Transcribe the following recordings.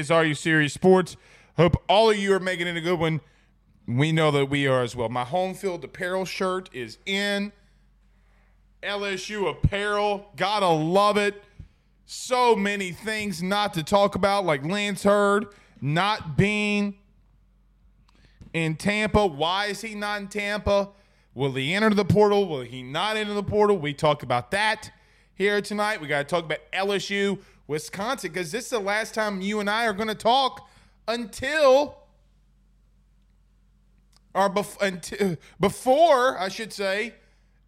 Is Are You Serious Sports. Hope all of you are making it a good one. We know that we are as well. My home field apparel shirt is in. LSU apparel, gotta love it. So many things not to talk about, like Lance Heard not being in Tampa. Why is he not in Tampa? Will he enter the portal? Will he not enter the portal? We talk about that here tonight. We got to talk about LSU, Wisconsin, because this is the last time you and I are going to talk until, or bef- until, before, I should say,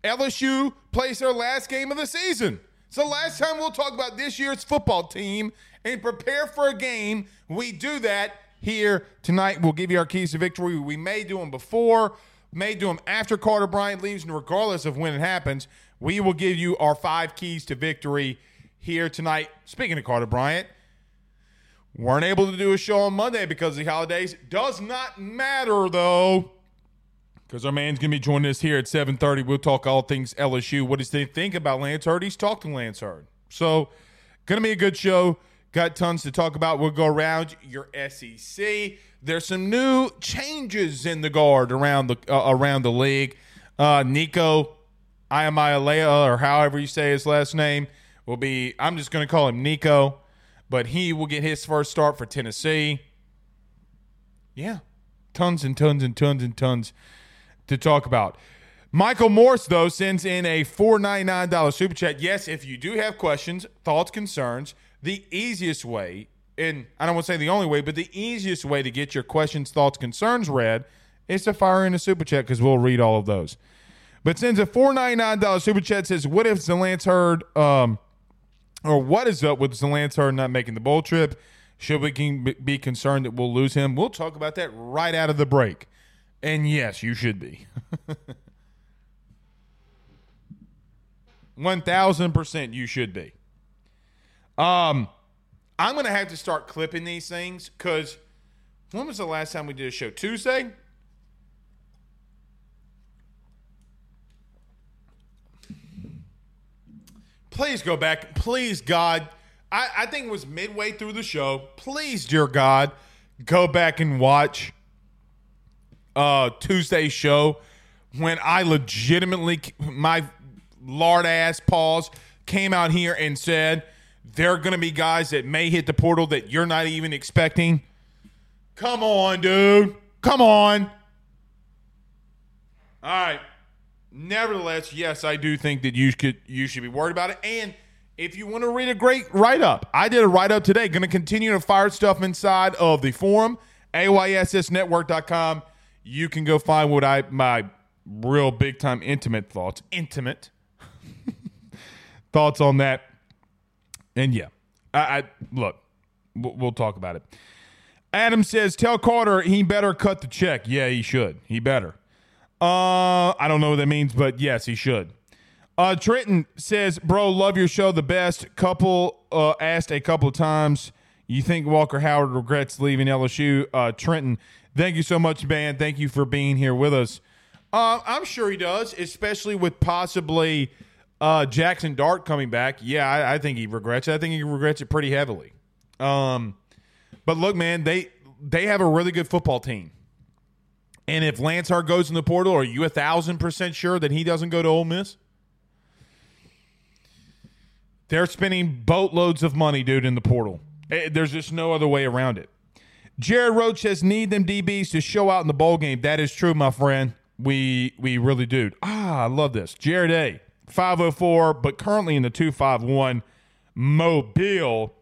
LSU plays their last game of the season. It's the last time we'll talk about this year's football team and prepare for a game. We do that here tonight. We'll give you our keys to victory. We may do them before may do them after Carter Bryant leaves, and regardless of when it happens, we will give you our five keys to victory here tonight. Speaking of Carter Bryant, weren't able to do a show on Monday because of the holidays. Does not matter though, because our man's gonna be joining us here at 7:30. We'll talk all things LSU. What does he think about Lance Heard? He's talked to Lance Heard, so gonna be a good show. Got tons to talk about. We'll go around your SEC. There's some new changes in the guard around the uh, around the league. Uh, Nico Iamaleava, or however you say his last name, will be. I'm just going to call him Nico, but he will get his first start for Tennessee. Yeah, tons and tons and tons and tons to talk about. Michael Morse, though, sends in a $499 super chat. Yes, if you do have questions, thoughts, concerns, the easiest way and I don't want to say the only way, but the easiest way to get your questions, thoughts, concerns read is to fire in a super chat because we'll read all of those. But since a four ninety nine dollar super chat says, "What if Lance Heard, um, or what is up with Heard not making the bowl trip? Should we be concerned that we'll lose him?" We'll talk about that right out of the break. And yes, you should be. One thousand percent, you should be. Um. I'm going to have to start clipping these things because when was the last time we did a show? Tuesday? Please go back. Please, God. I, I think it was midway through the show. Please, dear God, go back and watch uh Tuesday's show when I legitimately, my lard ass pause came out here and said – there are going to be guys that may hit the portal that you're not even expecting. Come on, dude. Come on. All right. Nevertheless, yes, I do think that you could you should be worried about it. And if you want to read a great write up, I did a write up today. Going to continue to fire stuff inside of the forum, ayssnetwork.com. You can go find what I my real big time intimate thoughts, intimate thoughts on that. And yeah, I, I look, we'll, we'll talk about it. Adam says, "Tell Carter he better cut the check." Yeah, he should. He better. Uh, I don't know what that means, but yes, he should. Uh, Trenton says, "Bro, love your show the best." Couple uh, asked a couple times. You think Walker Howard regrets leaving LSU? Uh, Trenton, thank you so much, man. Thank you for being here with us. Uh, I'm sure he does, especially with possibly uh, Jaxson Dart coming back. Yeah, I, I think he regrets it. I think he regrets it pretty heavily. Um, but look, man, they they have a really good football team. And if Lance Heard goes in the portal, are you a thousand percent sure that he doesn't go to Ole Miss? They're spending boatloads of money, dude, in the portal. Eh, There's just no other way around it. Jared Roach says, "Need them DBs to show out in the bowl game." That is true, my friend. We we really do. Ah, I love this. Jared A. Five hundred four, but currently in the two five one. Mobile.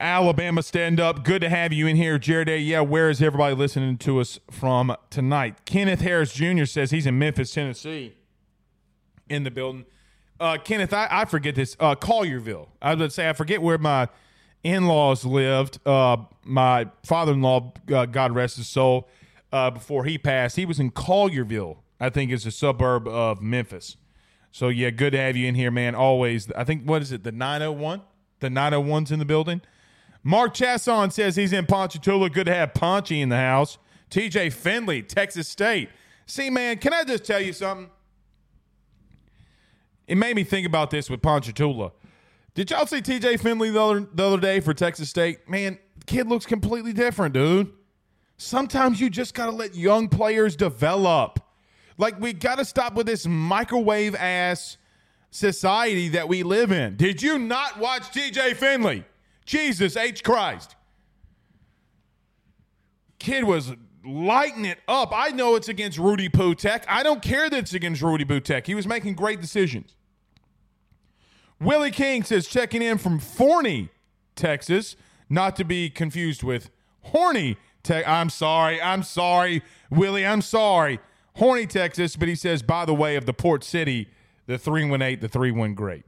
Alabama stand up. Good to have you in here, Jared A. Yeah, where is everybody listening to us from tonight? Kenneth Harris Jr. says he's in Memphis, Tennessee, in the building. Uh, Kenneth, I, I forget this. Uh, Collierville. I to say, I forget where my in laws lived. Uh, my father in law, uh, God rest his soul, uh, before he passed, he was in Collierville, I think is a suburb of Memphis. So, yeah, good to have you in here, man. Always. I think, what is it, the 901? The 901's in the building. Mark Chasson says he's in Ponchatoula. Good to have Ponchy in the house. TJ Finley, Texas State. See, man, can I just tell you something? It made me think about this with Ponchatoula. Did y'all see TJ Finley the other, the other day for Texas State? Man, kid looks completely different, dude. Sometimes you just got to let young players develop. Like, we got to stop with this microwave ass society that we live in. Did you not watch TJ Finley? Jesus H. Christ. Kid was lighting it up. I know it's against Rudy Putek. I don't care that it's against Rudy Putek. He was making great decisions. Willie King says checking in from Forney, Texas, not to be confused with Horny. Te- I'm sorry. I'm sorry, Willie. I'm sorry. Horny, Texas. But he says, by the way, of the Port City, the 318, the 3 1 great.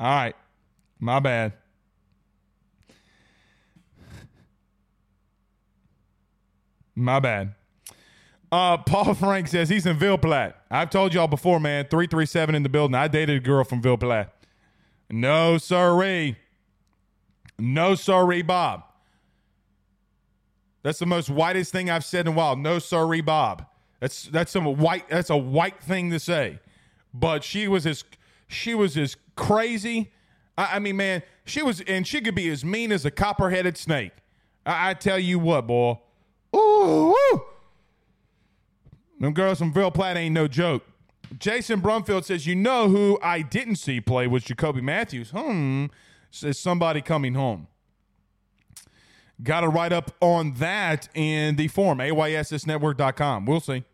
All right. My bad. My bad. Uh, Paul Frank says he's in Ville Platte. I've told y'all before, man. 337 in the building. I dated a girl from Ville Platte. No, sorry. No, sorry, Bob. That's the most whitest thing I've said in a while. No, sorry, Bob. That's that's some white. That's a white thing to say. But she was as she was as crazy. I, I mean, man, she was, and she could be as mean as a copper-headed snake. I, I tell you what, boy. Ooh, woo. Them girls from Ville Platte ain't no joke. Jason Brumfield says, You know who I didn't see play was Jacoby Mathews. Hmm. Says somebody coming home. Got to write up on that in the forum, ayssnetwork.com. We'll see.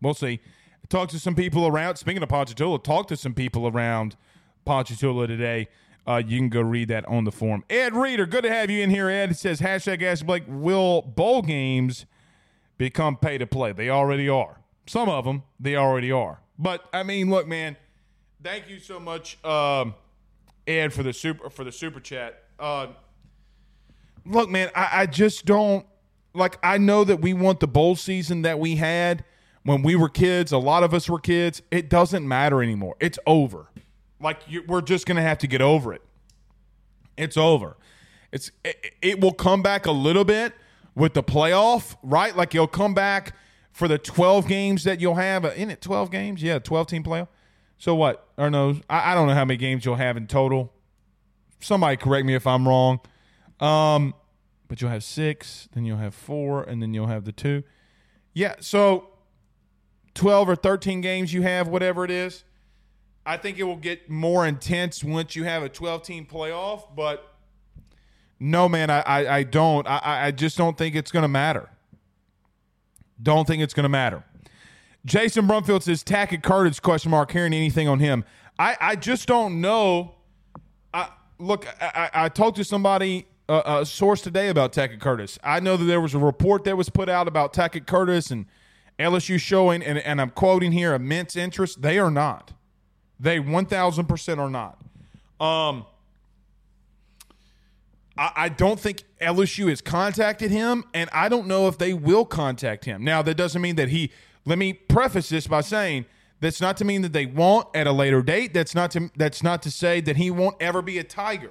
We'll see. Talk to some people around. Speaking of Ponchatoula, talk to some people around Ponchatoula today. Uh, you can go read that on the forum. Ed Reader, good to have you in here, Ed. Says, hashtag Ask Blake, will bowl games become pay to play? They already are. Some of them, they already are. But, I mean, look, man, thank you so much, um, Ed, for the super for the super chat. Uh, look, man, I, I just don't like. I know that we want the bowl season that we had when we were kids. A lot of us were kids. It doesn't matter anymore. It's over. Like you, we're just gonna have to get over it. It's over. It's it, it will come back a little bit with the playoff, right? Like you'll come back for the 12 games that you'll have. In it 12 games? Yeah, 12 team playoff. So what? Or no, I, I don't know how many games you'll have in total. Somebody correct me if I'm wrong. Um, but you'll have six, then you'll have four, and then you'll have the two. Yeah, so 12 or 13 games you have, whatever it is. I think it will get more intense once you have a 12 team playoff, but no, man, I, I, I don't. I, I just don't think it's going to matter. Don't think it's going to matter. Jason Brumfield says Curtis question mark hearing anything on him. I, I just don't know. I look. I, I talked to somebody uh, a source today about Tackett Curtis. I know that there was a report that was put out about Tackett Curtis and LSU showing, and, and I'm quoting here, immense interest. They are not. They 1,000% are not. Um, I, I don't think LSU has contacted him, and I don't know if they will contact him. Now, that doesn't mean that he. Let me preface this by saying that's not to mean that they won't at a later date. That's not to that's not to say that he won't ever be a Tiger.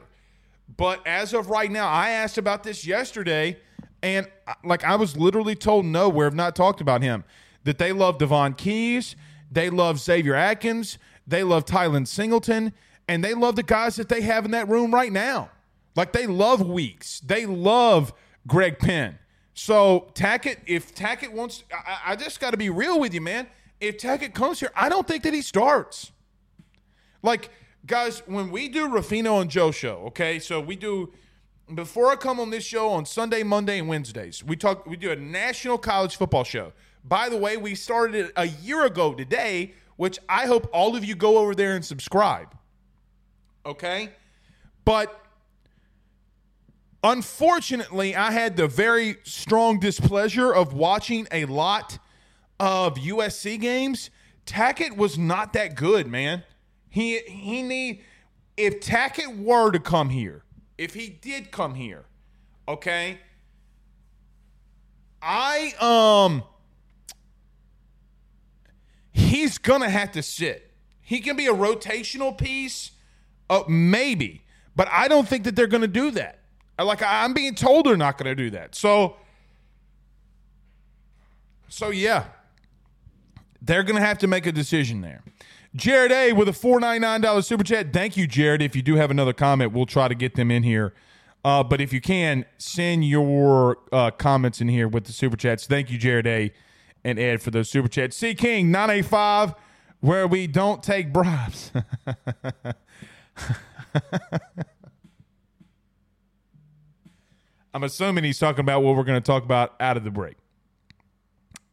But as of right now, I asked about this yesterday, and uh, like I was literally told no, we have not talked about him. That they love Davhon Keys, they love Xavier Atkins, they love Tylen Singleton, and they love the guys that they have in that room right now. Like they love Weeks, they love Greg Penn. So Tackett, if Tackett wants, I, I just got to be real with you, man. If Tackett comes here, I don't think that he starts. Like guys, when we do Ruffino and Joe show, okay, so we do before I come on this show on Sunday, Monday, and Wednesdays, we talk we do a national college football show. By the way, we started it a year ago today, which I hope all of you go over there and subscribe. Okay? But unfortunately, I had the very strong displeasure of watching a lot of USC games. Tackett was not that good, man. He he need if Tackett were to come here, if he did come here, okay. I um he's gonna have to sit. He can be a rotational piece, uh, maybe, but I don't think that they're gonna do that. Like I'm being told they're not gonna do that. So so yeah, they're gonna have to make a decision there. Jared A with a $499 super chat. Thank you, Jared. If you do have another comment, we'll try to get them in here. Uh, but if you can, send your uh, comments in here with the super chats. Thank you, Jared A and Ed, for those super chats. C King 985, where we don't take bribes. I'm assuming he's talking about what we're going to talk about out of the break.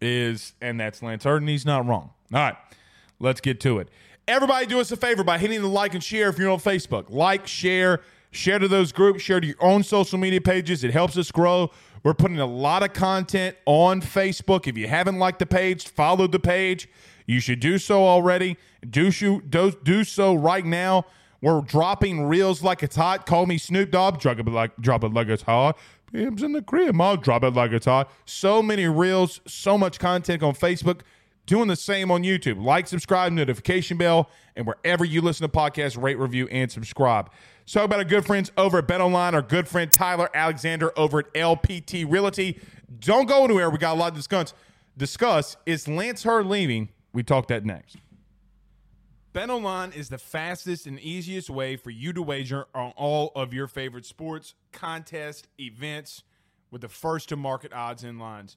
Is and that's Lance Heard, and he's not wrong. All right. Let's get to it. Everybody, do us a favor by hitting the like and share if you're on Facebook. Like, share, share to those groups, share to your own social media pages. It helps us grow. We're putting a lot of content on Facebook. If you haven't liked the page, followed the page. You should do so already. Do, do, do so right now. We're dropping reels like it's hot. Call me Snoop Dogg. Drop it like drop it like it's hot. Pim's in the crib. I'll drop it like it's hot. So many reels, so much content on Facebook doing the same on YouTube. Like, subscribe, notification bell, and wherever you listen to podcasts, rate, review, and subscribe. So about our good friends over at BetOnline, our good friend Tyler Alexander over at LPT Realty. Don't go anywhere. We got a lot to discuss. Discuss is Lance Heard leaving. We talk that next. BetOnline is the fastest and easiest way for you to wager on all of your favorite sports, contests, events with the first to market odds and lines.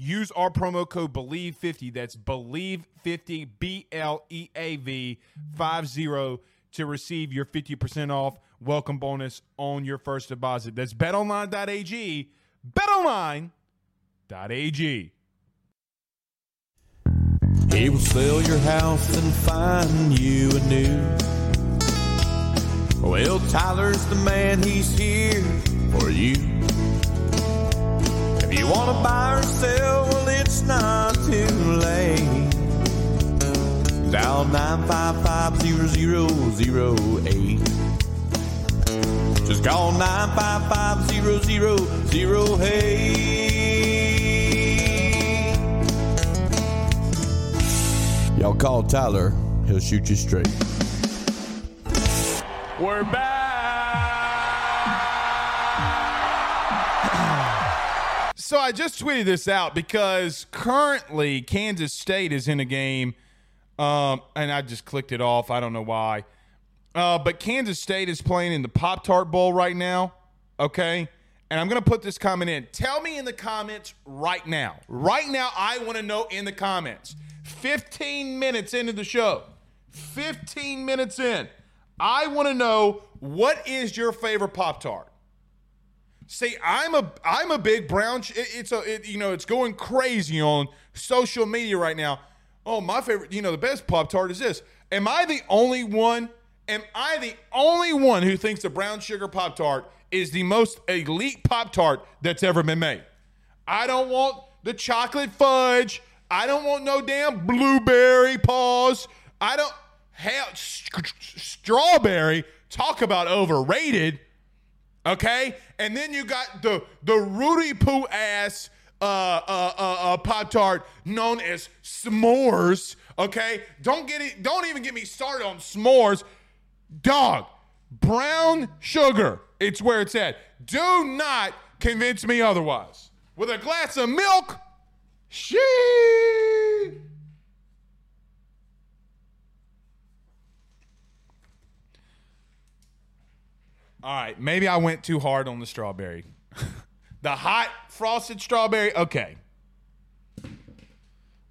Use our promo code BLEAV50. That's BLEAV50, B L E A V 50 to receive your 50% off welcome bonus on your first deposit. That's betonline.ag. Betonline.ag. He will sell your house and find you a new. Well, Tyler's the man, he's here for you. You want to buy or sell, well, it's not too late. Dial 955-0008. Just call 955-0008. Y'all call Tyler, he'll shoot you straight. We're back. So I just tweeted this out because currently Kansas State is in a game, um, and I just clicked it off. I don't know why. Uh, but Kansas State is playing in the Pop Tart Bowl right now. Okay. And I'm going to put this comment in. Tell me in the comments right now. Right now, I want to know in the comments. 15 minutes into the show, 15 minutes in, I want to know what is your favorite Pop Tart? See, I'm a I'm a big brown. It- it's a it, you know it's going crazy on social media right now. Oh, my favorite. You know the best Pop Tart is this. Am I the only one? Am I the only one who thinks the brown sugar Pop Tart is the most elite Pop Tart that's ever been made? I don't want the chocolate fudge. I don't want no damn blueberry paws. I don't hell st- strawberry. Talk about overrated. Okay, and then you got the the Rudy Poo ass uh, uh, uh, uh, Pop Tart known as s'mores. Okay, don't get it. Don't even get me started on s'mores. Dog, brown sugar. It's where it's at. Do not convince me otherwise. With a glass of milk, she. All right, maybe I went too hard on the strawberry. the hot frosted strawberry, okay.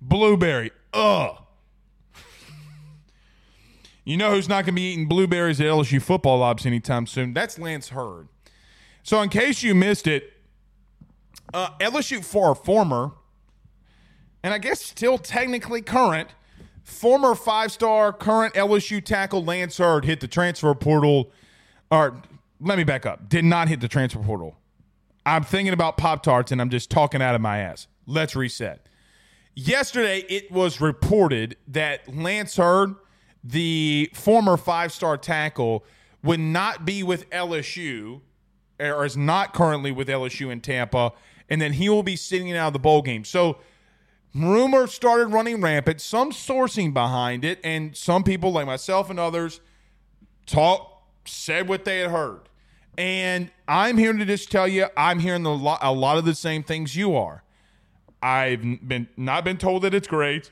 Blueberry, ugh. You know who's not going to be eating blueberries at LSU football lobs anytime soon? That's Lance Heard. So, in case you missed it, uh, LSU for former, and I guess still technically current, former five star current LSU tackle Lance Heard hit the transfer portal. Or let me back up. Did not hit the transfer portal. I'm thinking about Pop Tarts and I'm just talking out of my ass. Let's reset. Yesterday, it was reported that Lance Heard, the former five star tackle, would not be with LSU or is not currently with LSU in Tampa, and then he will be sitting out of the bowl game. So rumor started running rampant, some sourcing behind it, and some people like myself and others talk said what they had heard. And I'm here to just tell you, I'm hearing a lot, a lot of the same things you are. I've been not been told that it's great.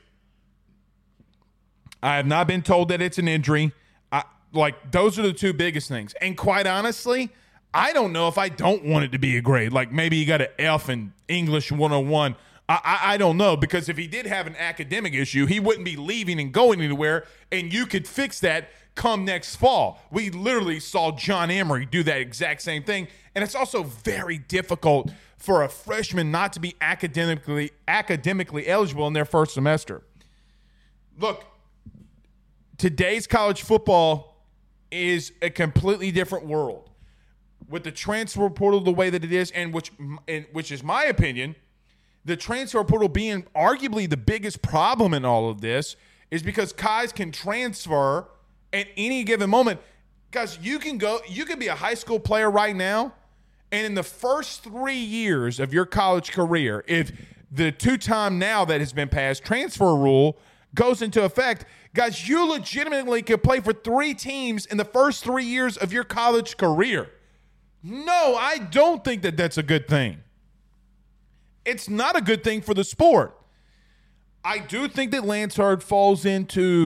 I have not been told that it's an injury. I, like those are the two biggest things. And quite honestly, I don't know if I don't want it to be a grade. Like maybe you got an F in English 101. I, I, I don't know because if he did have an academic issue, he wouldn't be leaving and going anywhere, and you could fix that come next fall. We literally saw John Emery do that exact same thing, and it's also very difficult for a freshman not to be academically academically eligible in their first semester. Look, today's college football is a completely different world with the transfer portal the way that it is, and which, and which is my opinion, the transfer portal being arguably the biggest problem in all of this is because guys can transfer at any given moment. Guys, you can go, you can be a high school player right now, and in the first three years of your college career, if the two time now that has been passed transfer rule goes into effect, guys, you legitimately could play for three teams in the first three years of your college career. No, I don't think that that's a good thing. It's not a good thing for the sport. I do think that Lance falls into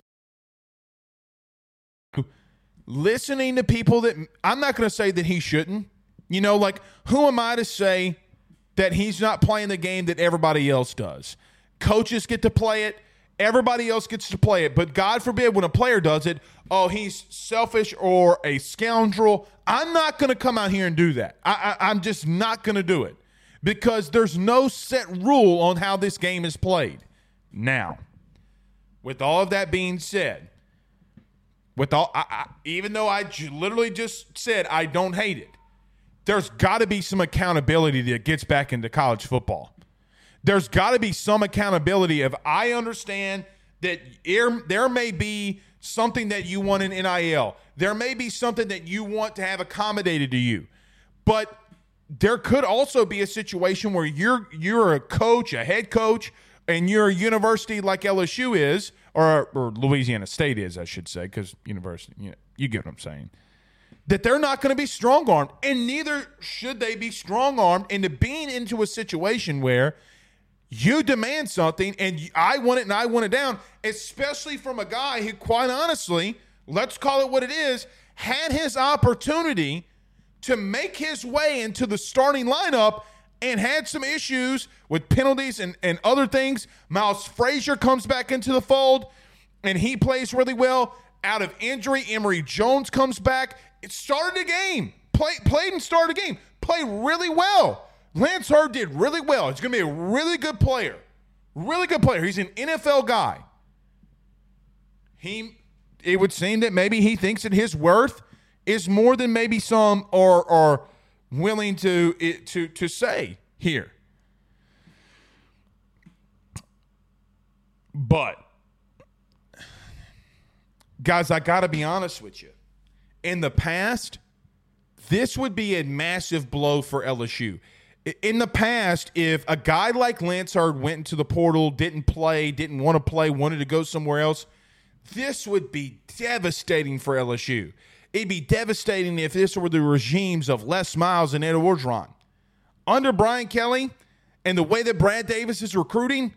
Listening to people that I'm not going to say that he shouldn't. You know, like who am I to say that he's not playing the game that everybody else does? Coaches get to play it. Everybody else gets to play it, but God forbid when a player does it, oh, he's selfish or a scoundrel. I'm not going to come out here and do that. I, I, I'm just not going to do it because there's no set rule on how this game is played. Now, with all of that being said, with all, I, I, even though I j- literally just said I don't hate it, there's got to be some accountability that gets back into college football. There's got to be some accountability of I understand that there, there may be something that you want in NIL. There may be something that you want to have accommodated to you. But there could also be a situation where you're you're a coach, a head coach, and you're a university like LSU is, or, or Louisiana State is, I should say, because university, you, know, you get what I'm saying. That they're not going to be strong armed, and neither should they be strong armed into being into a situation where you demand something and I want it and I want it down, especially from a guy who, quite honestly, let's call it what it is, had his opportunity to make his way into the starting lineup and had some issues with penalties and, and other things. Miles Frazier comes back into the fold and he plays really well. Out of injury, Emery Jones comes back. It started a game. Play, played and started a game. Played really well. Lance Heard did really well. He's going to be a really good player. Really good player. He's an NFL guy. He it would seem that maybe he thinks that his worth is more than maybe some are are willing to to to say here. But guys, I got to be honest with you. In the past, this would be a massive blow for LSU. In the past, if a guy like Lance Heard went into the portal, didn't play, didn't want to play, wanted to go somewhere else, this would be devastating for LSU. It'd be devastating if this were the regimes of Les Miles and Ed Orgeron. Under Brian Kelly and the way that Brad Davis is recruiting,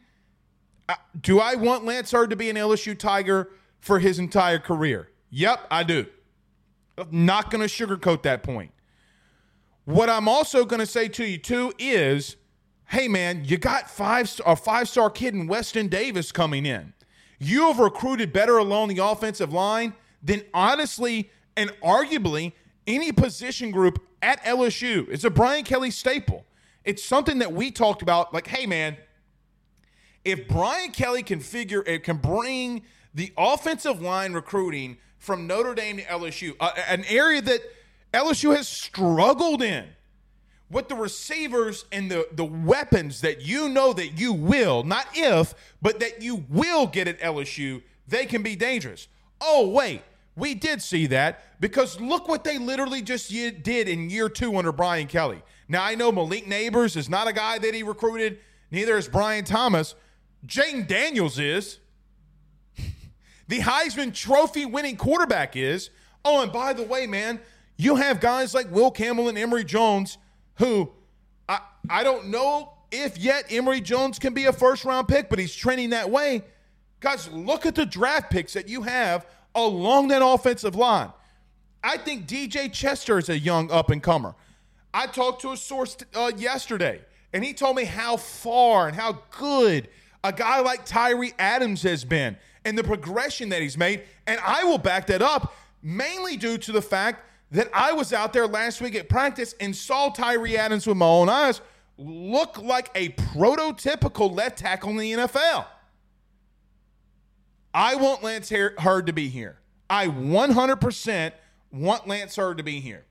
do I want Lance Heard to be an LSU Tiger for his entire career? Yep, I do. I'm not going to sugarcoat that point. What I'm also going to say to you too is, hey man, you got five a five star kid in Weston Davis coming in. You have recruited better along the offensive line than honestly and arguably any position group at LSU. It's a Brian Kelly staple. It's something that we talked about. Like, hey man, if Brian Kelly can figure it can bring the offensive line recruiting from Notre Dame to LSU, uh, an area that LSU has struggled in with the receivers and the, the weapons that you know that you will, not if, but that you will get at LSU, they can be dangerous. Oh, wait, we did see that because look what they literally just did in year two under Brian Kelly. Now, I know Malik Nabers is not a guy that he recruited, neither is Brian Thomas. Jayden Daniels is. the Heisman Trophy winning quarterback is. Oh, and by the way, man, you have guys like Will Campbell and Emery Jones who I, I don't know if yet Emery Jones can be a first round pick, but he's trending that way. Guys, look at the draft picks that you have along that offensive line. I think DJ Chester is a young up and comer. I talked to a source uh, yesterday, and he told me how far and how good a guy like Tyree Adams has been and the progression that he's made. And I will back that up mainly due to the fact that I was out there last week at practice and saw Tyree Adams with my own eyes look like a prototypical left tackle in the NFL. I want Lance Heard to be here. I 100% want Lance Heard to be here.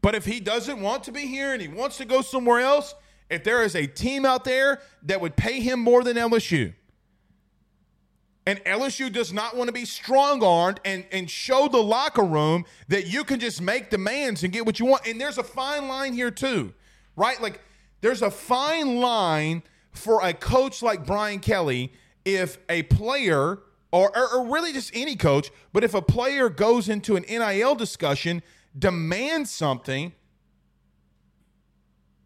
But if he doesn't want to be here and he wants to go somewhere else, if there is a team out there that would pay him more than LSU, and LSU does not want to be strong armed and, and show the locker room that you can just make demands and get what you want. And there's a fine line here, too, right? Like, there's a fine line for a coach like Brian Kelly if a player, or, or, or really just any coach, but if a player goes into an NIL discussion, demands something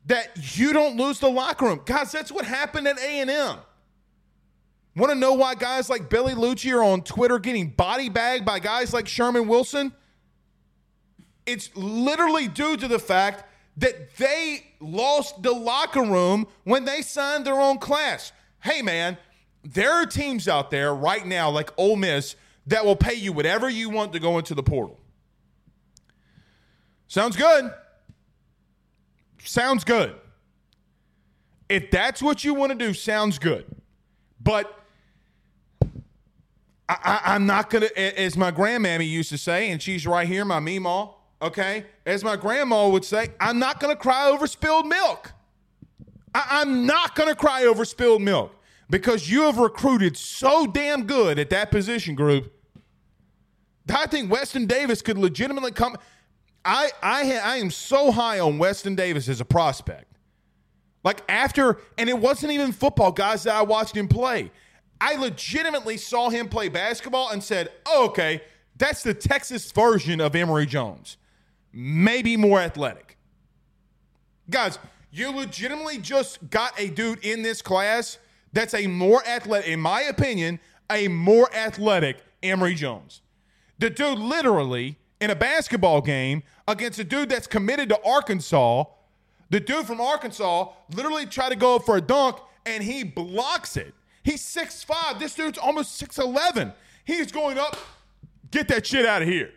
that you don't lose the locker room. Guys, that's what happened at A&M. Want to know why guys like Billy Lucci are on Twitter getting body bagged by guys like Sherman Wilson? It's literally due to the fact that they lost the locker room when they signed their own class. Hey, man, there are teams out there right now, like Ole Miss, that will pay you whatever you want to go into the portal. Sounds good. Sounds good. If that's what you want to do, sounds good. But I, am not gonna, as my grandmammy used to say, and she's right here, my meemaw. Okay, as my grandma would say, I'm not going to cry over spilled milk. I- I'm not going to cry over spilled milk because you have recruited so damn good at that position group. I think Weston Davis could legitimately come. I I ha- I am so high on Weston Davis as a prospect. Like after, and it wasn't even football guys that I watched him play. I legitimately saw him play basketball and said, oh, "Okay, that's the Texas version of Emery Jones, maybe more athletic." Guys, you legitimately just got a dude in this class that's a more athletic, in my opinion, a more athletic Emery Jones. The dude literally in a basketball game against a dude that's committed to Arkansas. The dude from Arkansas literally tried to go for a dunk and he blocks it. He's 6'5. This dude's almost 6'11. He's going up. Get that shit out of here.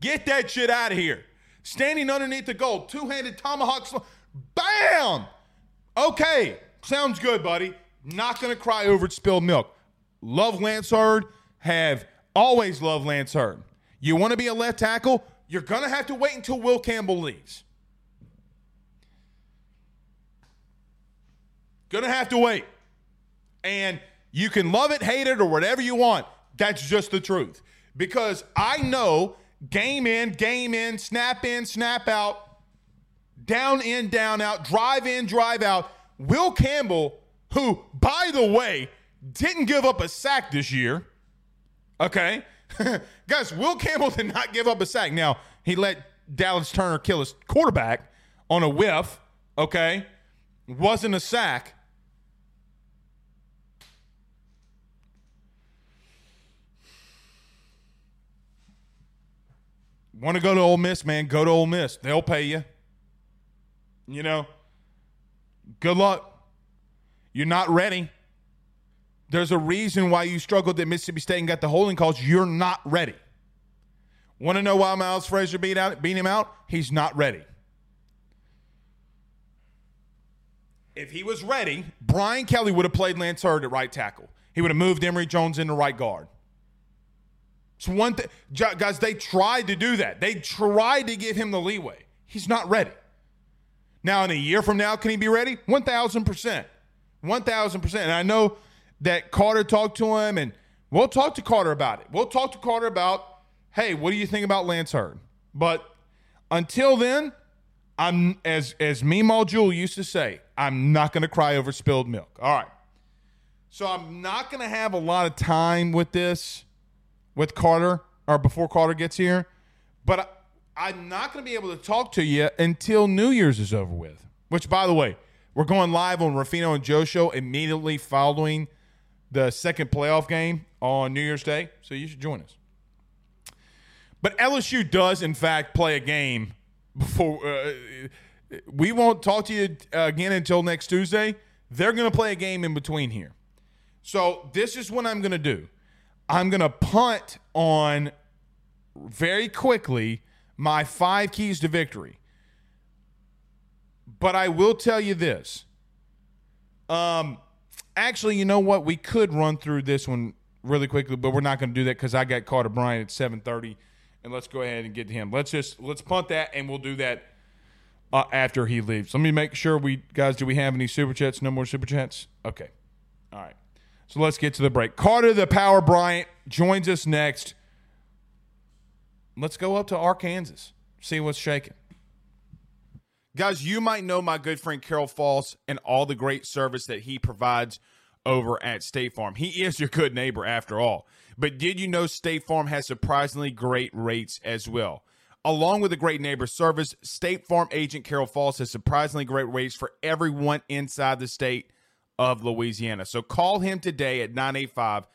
Get that shit out of here. Standing underneath the goal, two handed tomahawk. Sl- Bam! Okay, sounds good, buddy. Not going to cry over spilled milk. Love Lance Heard. Have always loved Lance Heard. You want to be a left tackle? You're going to have to wait until Will Campbell leaves. Gonna have to wait. And you can love it, hate it, or whatever you want. That's just the truth. Because I know game in, game in, snap in, snap out, down in, down out, drive in, drive out. Will Campbell, who, by the way, didn't give up a sack this year. Okay. Guys, Will Campbell did not give up a sack. Now, he let Dallas Turner kill his quarterback on a whiff. Okay. Wasn't a sack. Want to go to Ole Miss, man? Go to Ole Miss. They'll pay you. You know, good luck. You're not ready. There's a reason why you struggled at Mississippi State and got the holding calls. You're not ready. Want to know why Miles Frazier beat out beat him out? He's not ready. If he was ready, Brian Kelly would have played Lance Heard at right tackle. He would have moved Emery Jones into right guard. It's one thing, guys. They tried to do that. They tried to give him the leeway. He's not ready. Now, in a year from now, can he be ready? One thousand percent. One thousand percent. And I know that Carter talked to him, and we'll talk to Carter about it. We'll talk to Carter about, hey, what do you think about Lance Heard? But until then, I'm as as Meemaw Jewel used to say, I'm not going to cry over spilled milk. All right. So I'm not going to have a lot of time with this with Carter or before Carter gets here, but I, I'm not going to be able to talk to you until New Year's is over with. Which, by the way, we're going live on Rafino and Joe show immediately following the second playoff game on New Year's Day, so you should join us. But LSU does, in fact, play a game before. Uh, we won't talk to you again until next Tuesday. They're going to play a game in between here. So this is what I'm going to do. I'm going to punt on very quickly my five keys to victory. But I will tell you this. Um, actually, you know what? We could run through this one really quickly, but we're not going to do that because I got Carter Bryant at 7:30, and let's go ahead and get to him. Let's just let's punt that, and we'll do that uh, after he leaves. Let me make sure we guys. Do we have any super chats? No more super chats. Okay. All right. So let's get to the break. Carter the Power Bryant joins us next. Let's go up to Arkansas, see what's shaking. Guys, you might know my good friend Carol Falls and all the great service that he provides over at State Farm. He is your good neighbor after all. But did you know State Farm has surprisingly great rates as well? Along with a great neighbor service, State Farm agent Carol Falls has surprisingly great rates for everyone inside the state of Louisiana. So call him today at 985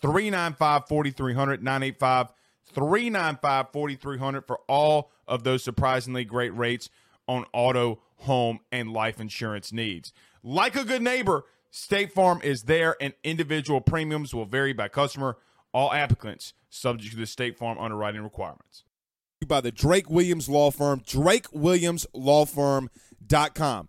395 4300, 985 395 4300 for all of those surprisingly great rates on auto, home, and life insurance needs. Like a good neighbor, State Farm is there, and individual premiums will vary by customer. All applicants subject to the State Farm underwriting requirements. By the Drake Williams Law Firm, drakewilliamslawfirm.com.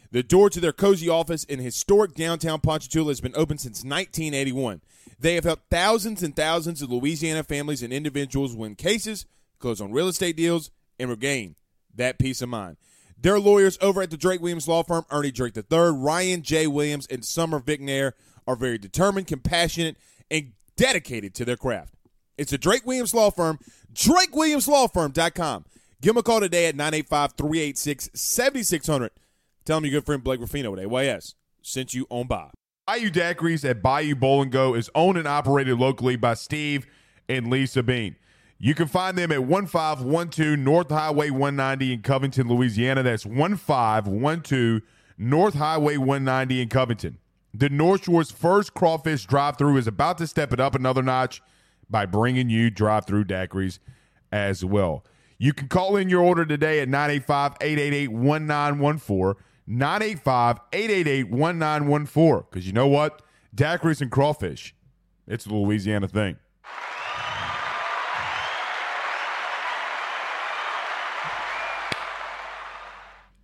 The door to their cozy office in historic downtown Ponchatoula has been open since 1981. They have helped thousands and thousands of Louisiana families and individuals win cases, close on real estate deals, and regain that peace of mind. Their lawyers over at the Drake Williams Law Firm, Ernie Drake III, Ryan J. Williams, and Summer Vignair, are very determined, compassionate, and dedicated to their craft. It's the Drake Williams Law Firm, drakewilliamslawfirm.com. Give them a call today at 985 386 7600. Tell them your good friend Blake Ruffino at AYS sent you on by. Bayou Daiquiris at Bayou Bowl and Go is owned and operated locally by Steve and Lisa Bean. You can find them at 1512 North Highway 190 in Covington, Louisiana. That's 1512 North Highway 190 in Covington. The North Shore's first crawfish drive through is about to step it up another notch by bringing you drive through daiquiris as well. You can call in your order today at 985 888 1914. 985 888 1914. Because you know what? Daiquiris and crawfish, it's a Louisiana thing.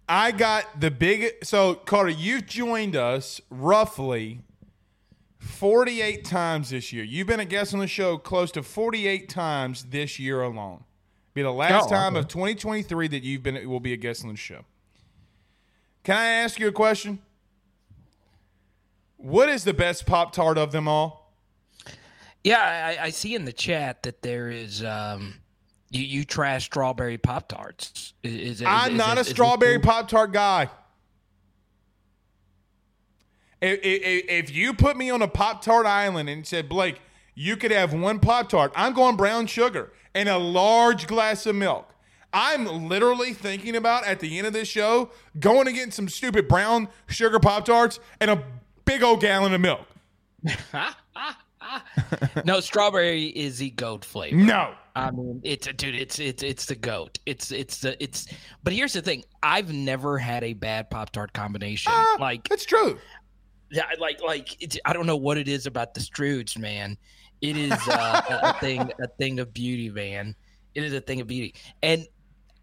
I got the big. So, Carter, you've joined us roughly 48 times this year. You've been a guest on the show close to 48 times this year alone. Be the last Oh, time okay. of 2023 that you've been will be a guest on the show. Can I ask you a question? What is the best Pop Tart of them all? Yeah, I, I see in the chat that there is um, you, you trash strawberry pop tarts. Is, is, I'm is- not a strawberry Pop Tart guy. If, if, if you put me on a Pop Tart island and said, Blake, you could have one Pop Tart, I'm going brown sugar and a large glass of milk. I'm literally thinking about at the end of this show going and getting some stupid brown sugar Pop Tarts and a big old gallon of milk. no strawberry is the goat flavor. No. I mean, it's a dude, it's it's it's the goat. It's it's the it's. But here's the thing: I've never had a bad pop tart combination. Ah, like It's true. Yeah, like like it's, I don't know what it is about the Stroods, man. It is uh, a, a thing a thing of beauty, man. It is a thing of beauty, and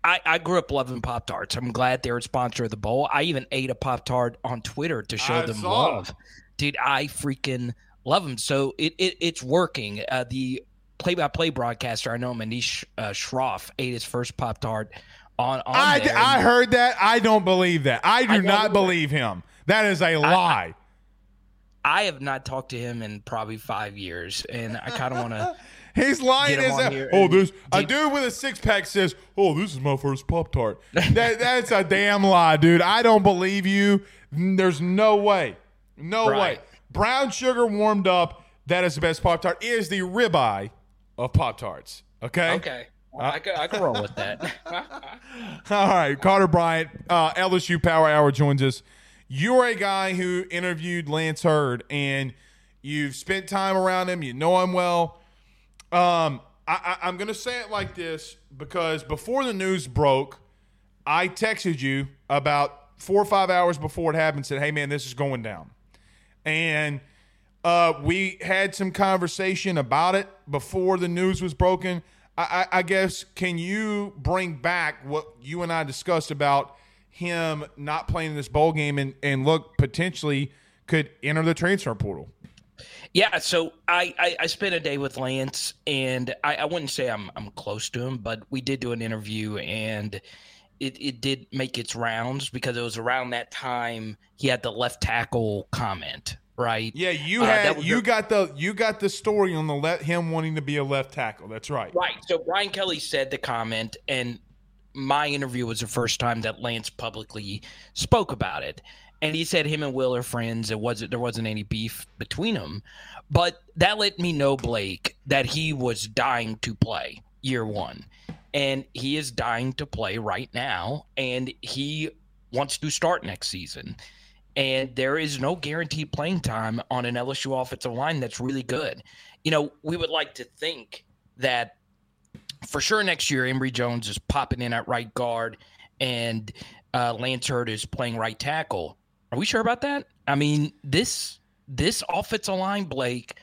I, I grew up loving Pop Tarts. I'm glad they're a sponsor of the bowl. I even ate a Pop Tart on Twitter to show I them love, dude. I freaking love them. So it, it it's working. Uh, the play-by-play broadcaster I know, Manish uh, Shroff, ate his first Pop Tart on on I, there. I heard that. I don't believe that. I do I not believe him. That is a lie. I have not talked to him in probably five years, and I kind of want to. He's lying Get him as a, oh this a dude with a six pack says oh this is my first pop tart that that's a damn lie dude I don't believe you there's no way no way brown sugar warmed up that is the best pop tart Is the ribeye of pop tarts okay Okay. I could, I could roll with that. all right, Carter Bryant, uh, LSU Power Hour joins us. You're a guy who interviewed Lance Heard, and you've spent time around him. You know him well. Um, I, I, I'm going to say it like this because before the news broke, I texted you about four or five hours before it happened. Said, "Hey, man, this is going down," and uh, we had some conversation about it before the news was broken. I, I, I guess can you bring back what you and I discussed about him not playing in this bowl game and, and look potentially could enter the transfer portal? Yeah, so I, I, I spent a day with Lance, and I, I wouldn't say I'm I'm close to him, but we did do an interview, and it, it did make its rounds because it was around that time he had the left tackle comment, right? Yeah, you Uh, had was you the- got the you got the story on the let him wanting to be a left tackle. That's right. Right. So Brian Kelly said the comment, and my interview was the first time that Lance publicly spoke about it. And he said him and Will are friends. It wasn't there wasn't any beef between them, but that let me know Blake that he was dying to play year one, and he is dying to play right now, and he wants to start next season. And there is no guaranteed playing time on an LSU offensive line that's really good. You know, we would like to think that for sure next year Emery Jones is popping in at right guard and uh, Lance Heard is playing right tackle. Are we sure about that? I mean, this this offensive line, Blake,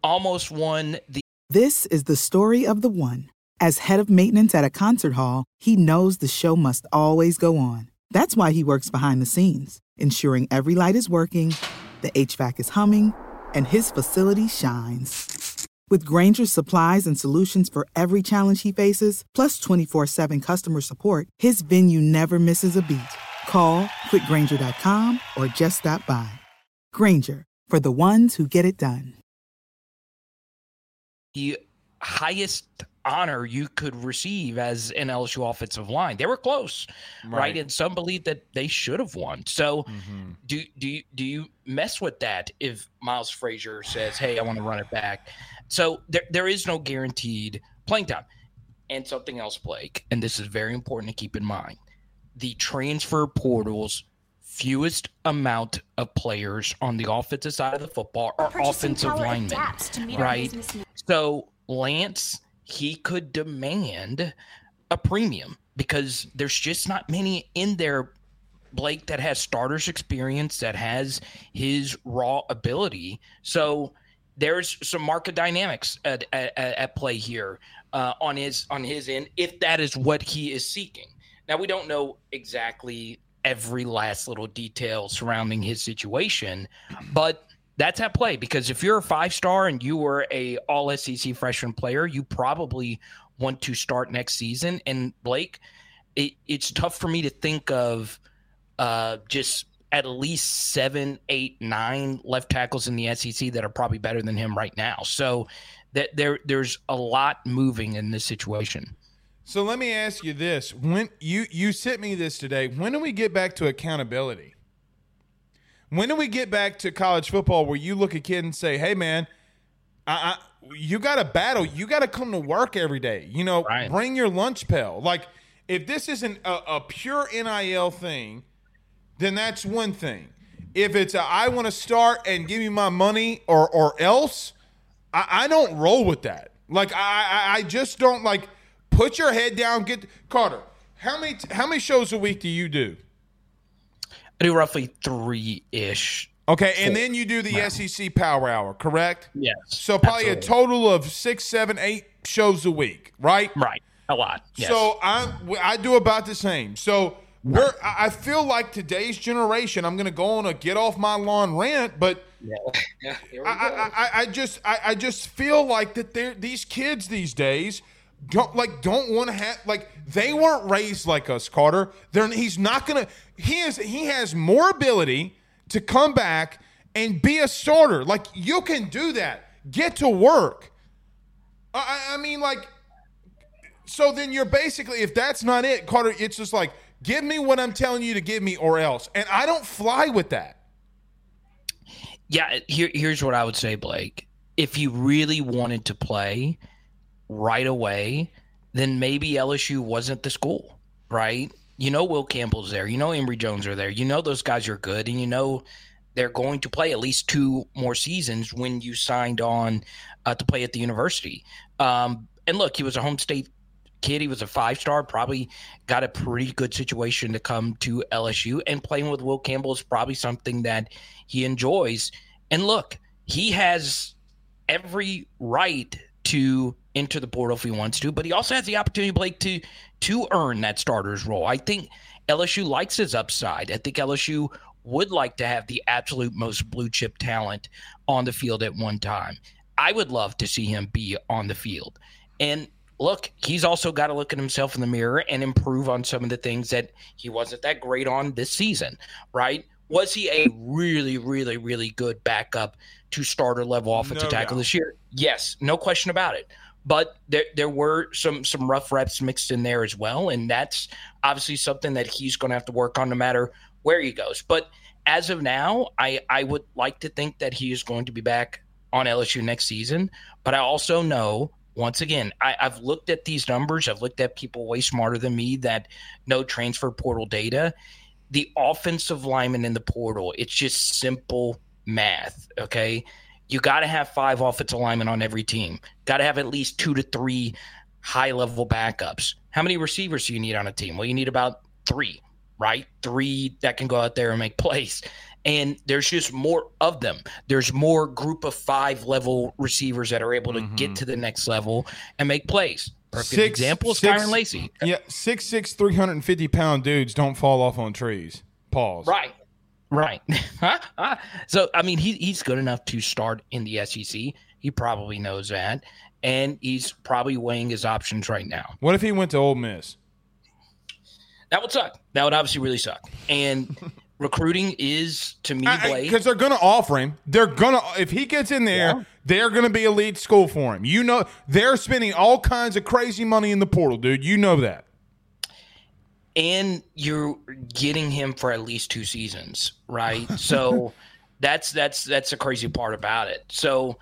almost won the This is the story of the one. As head of maintenance at a concert hall, he knows the show must always go on. That's why he works behind the scenes, ensuring every light is working, the HVAC is humming, and his facility shines. With Grainger's supplies and solutions for every challenge he faces, plus 24 7 customer support, his venue never misses a beat. Call clickgrainger.com or just stop by. Grainger, for the ones who get it done. the highest honor you could receive as an LSU offensive line. They were close, right? Right. And some believe that they should have won. So Mm-hmm. do do you, do you mess with that if Miles Frazier says, "Hey, I want to run it back"? So there there is no guaranteed playing time. And something else, Blake, and this is very important to keep in mind: the transfer portals. Fewest amount of players on the offensive side of the football are offensive linemen, adapts to meet our right? So Lance, he could demand a premium because there's just not many in there, Blake, that has starters experience, that has his raw ability. So there's some market dynamics at, at, at play here uh, on his on his end, if that is what he is seeking. Now we don't know exactly every last little detail surrounding his situation, but that's at play because if you're a five star and you were a all SEC freshman player, you probably want to start next season. And Blake, it, it's tough for me to think of uh, just at least seven, eight, nine left tackles in the SEC that are probably better than him right now. So that there there's a lot moving in this situation. So let me ask you this: When you you sent me this today, when do we get back to accountability? When do we get back to college football where you look at kid and say, "Hey, man, I, I you got to battle. You got to come to work every day. You know, Right. bring your lunch pail. Like, if this isn't a, a pure NIL thing, then that's one thing. If it's a, I want to start and give me my money or or else, I, I don't roll with that. Like I, I I just don't like put your head down. Get Carter. How many how many shows a week do you do? I do roughly three ish. Okay, and then you do the SEC Power Hour, correct? Yes. So probably a total of six, seven, eight shows a week, right? right. A lot. Yes. So I I do about the same. So we're I I feel like today's generation. I'm going to go on a get off my lawn rant, but Yeah, here we I. I, I, I just I, I just feel like that they're these kids these days don't like don't want to have like they weren't raised like us, Carter. They're he's not gonna he is he has more ability to come back and be a starter. Like you can do that. Get to work. I, I- mean like so then you're basically if that's not it, Carter, it's just like give me what I'm telling you to give me or else. And I don't fly with that. Yeah, here, here's what I would say, Blake. If you really wanted to play right away, then maybe LSU wasn't the school, right? You know Will Campbell's there. You know Emery Jones are there. You know those guys are good, and you know they're going to play at least two more seasons when you signed on uh, to play at the university. Um, and look, he was a home state kid. He was a five star, probably got a pretty good situation to come to LSU. And playing with Will Campbell is probably something that he enjoys. And look, he has every right to enter the portal if he wants to, but he also has the opportunity, Blake, to to earn that starter's role. I think LSU likes his upside. I think LSU would like to have the absolute most blue chip talent on the field at one time. I would love to see him be on the field. And look, he's also got to look at himself in the mirror and improve on some of the things that he wasn't that great on this season, right? Was he a really, really, really good backup to starter level offensive No tackle doubt. this year? Yes, no question about it. But there, there were some some rough reps mixed in there as well, and that's obviously something that he's going to have to work on no matter where he goes. But as of now, I I would like to think that he is going to be back on LSU next season. But I also know once again, I, I've looked at these numbers. I've looked at people way smarter than me that know transfer portal data. The offensive lineman in the portal, it's just simple math. Okay. You got to have five offensive linemen on every team. Got to have at least two to three high level backups. How many receivers do you need on a team? Well, you need about three, right? Three that can go out there and make plays. And there's just more of them. There's more group of five level receivers that are able to get mm-hmm. to the next level and make plays. Perfect example is six- Kyren Lacy. Yeah, six six, three hundred and fifty pound dudes don't fall off on trees. Pause. Right. Right. so I mean he he's good enough to start in the SEC. He probably knows that. And he's probably weighing his options right now. What if he went to Ole Miss? That would suck. That would obviously really suck. And recruiting is to me, Because they're going to offer him. They're going to if he gets in there, Yeah. they're going to be elite school for him. You know, they're spending all kinds of crazy money in the portal, dude. You know that. And you're getting him for at least two seasons, right? So that's that's that's the crazy part about it. So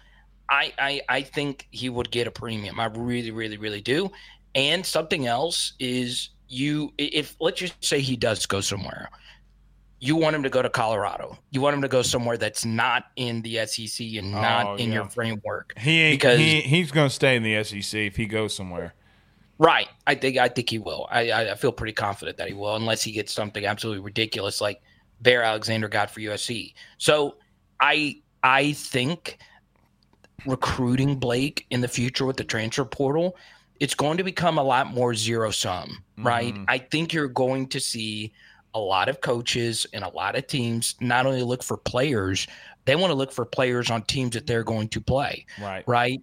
I, I I think he would get a premium. I really, really, really do. And something else is you if let's just say he does go somewhere. You want him to go to Colorado. You want him to go somewhere that's not in the SEC and not Oh, in yeah. your framework. He ain't. because he, he's going to stay in the SEC if he goes somewhere. Right. I think I think he will. I, I feel pretty confident that he will, unless he gets something absolutely ridiculous like Bear Alexander got for USC. So I I think recruiting Blake in the future with the transfer portal, it's going to become a lot more zero sum, mm-hmm. right? I think you're going to see a lot of coaches and a lot of teams not only look for players, they want to look for players on teams that they're going to play Right. right?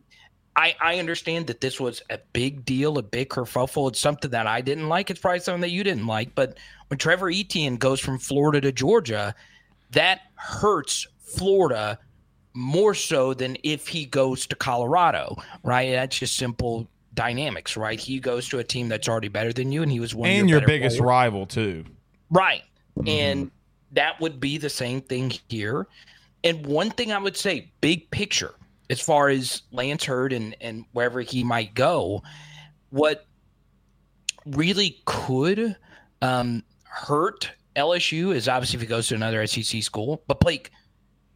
I, I understand that this was a big deal, a big kerfuffle. It's something that I didn't like. It's probably something that you didn't like. But when Trevor Etienne goes from Florida to Georgia, that hurts Florida more so than if he goes to Colorado, right? That's just simple dynamics, right? He goes to a team that's already better than you, and he was one of And your your biggest players. rival too. Right. Mm-hmm. And that would be the same thing here. And one thing I would say, big picture, as far as Lance Heard and, and wherever he might go, what really could um, hurt LSU is obviously if he goes to another SEC school. But Blake,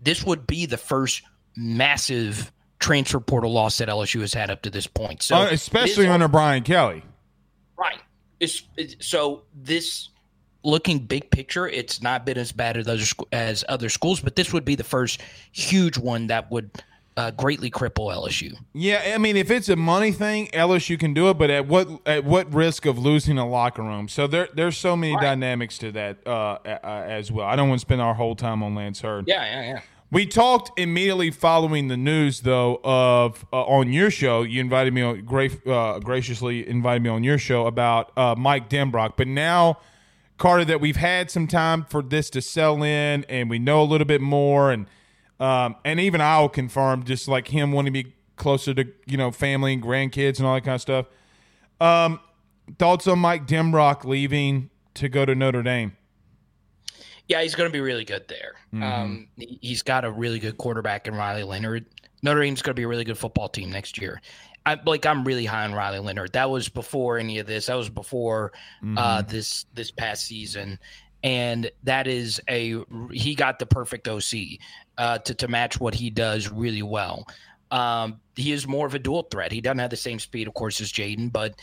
this would be the first massive transfer portal loss that LSU has had up to this point. So Uh, especially is- under Brian Kelly. Right. It's, it's so this looking big picture, it's not been as bad as other as other schools, but this would be the first huge one that would uh, greatly cripple LSU. Yeah, I mean, if it's a money thing, LSU can do it, but at what at what risk of losing a locker room? So there there's so many dynamics to that uh, as well. I don't want to spend our whole time on Lance Heard. Yeah, yeah, yeah. We talked immediately following the news, though, of uh, on your show. You invited me on, gra- uh, graciously invited me on your show about uh, Mike Denbrock. But now, Carter, that we've had some time for this to sell in, and we know a little bit more, and um, and even I'll confirm, just like him wanting to be closer to you know family and grandkids and all that kind of stuff. Um, thoughts on Mike Denbrock leaving to go to Notre Dame? Yeah, he's going to be really good there. Um, he- he's got a really good quarterback in Riley Leonard. Notre Dame's going to be a really good football team next year. I, Blake, I'm really high on Riley Leonard. That was before any of this. That was before uh, this this past season, and that is a he got the perfect OC uh, to to match what he does really well. Um, he is more of a dual threat. He doesn't have the same speed, of course, as Jayden, but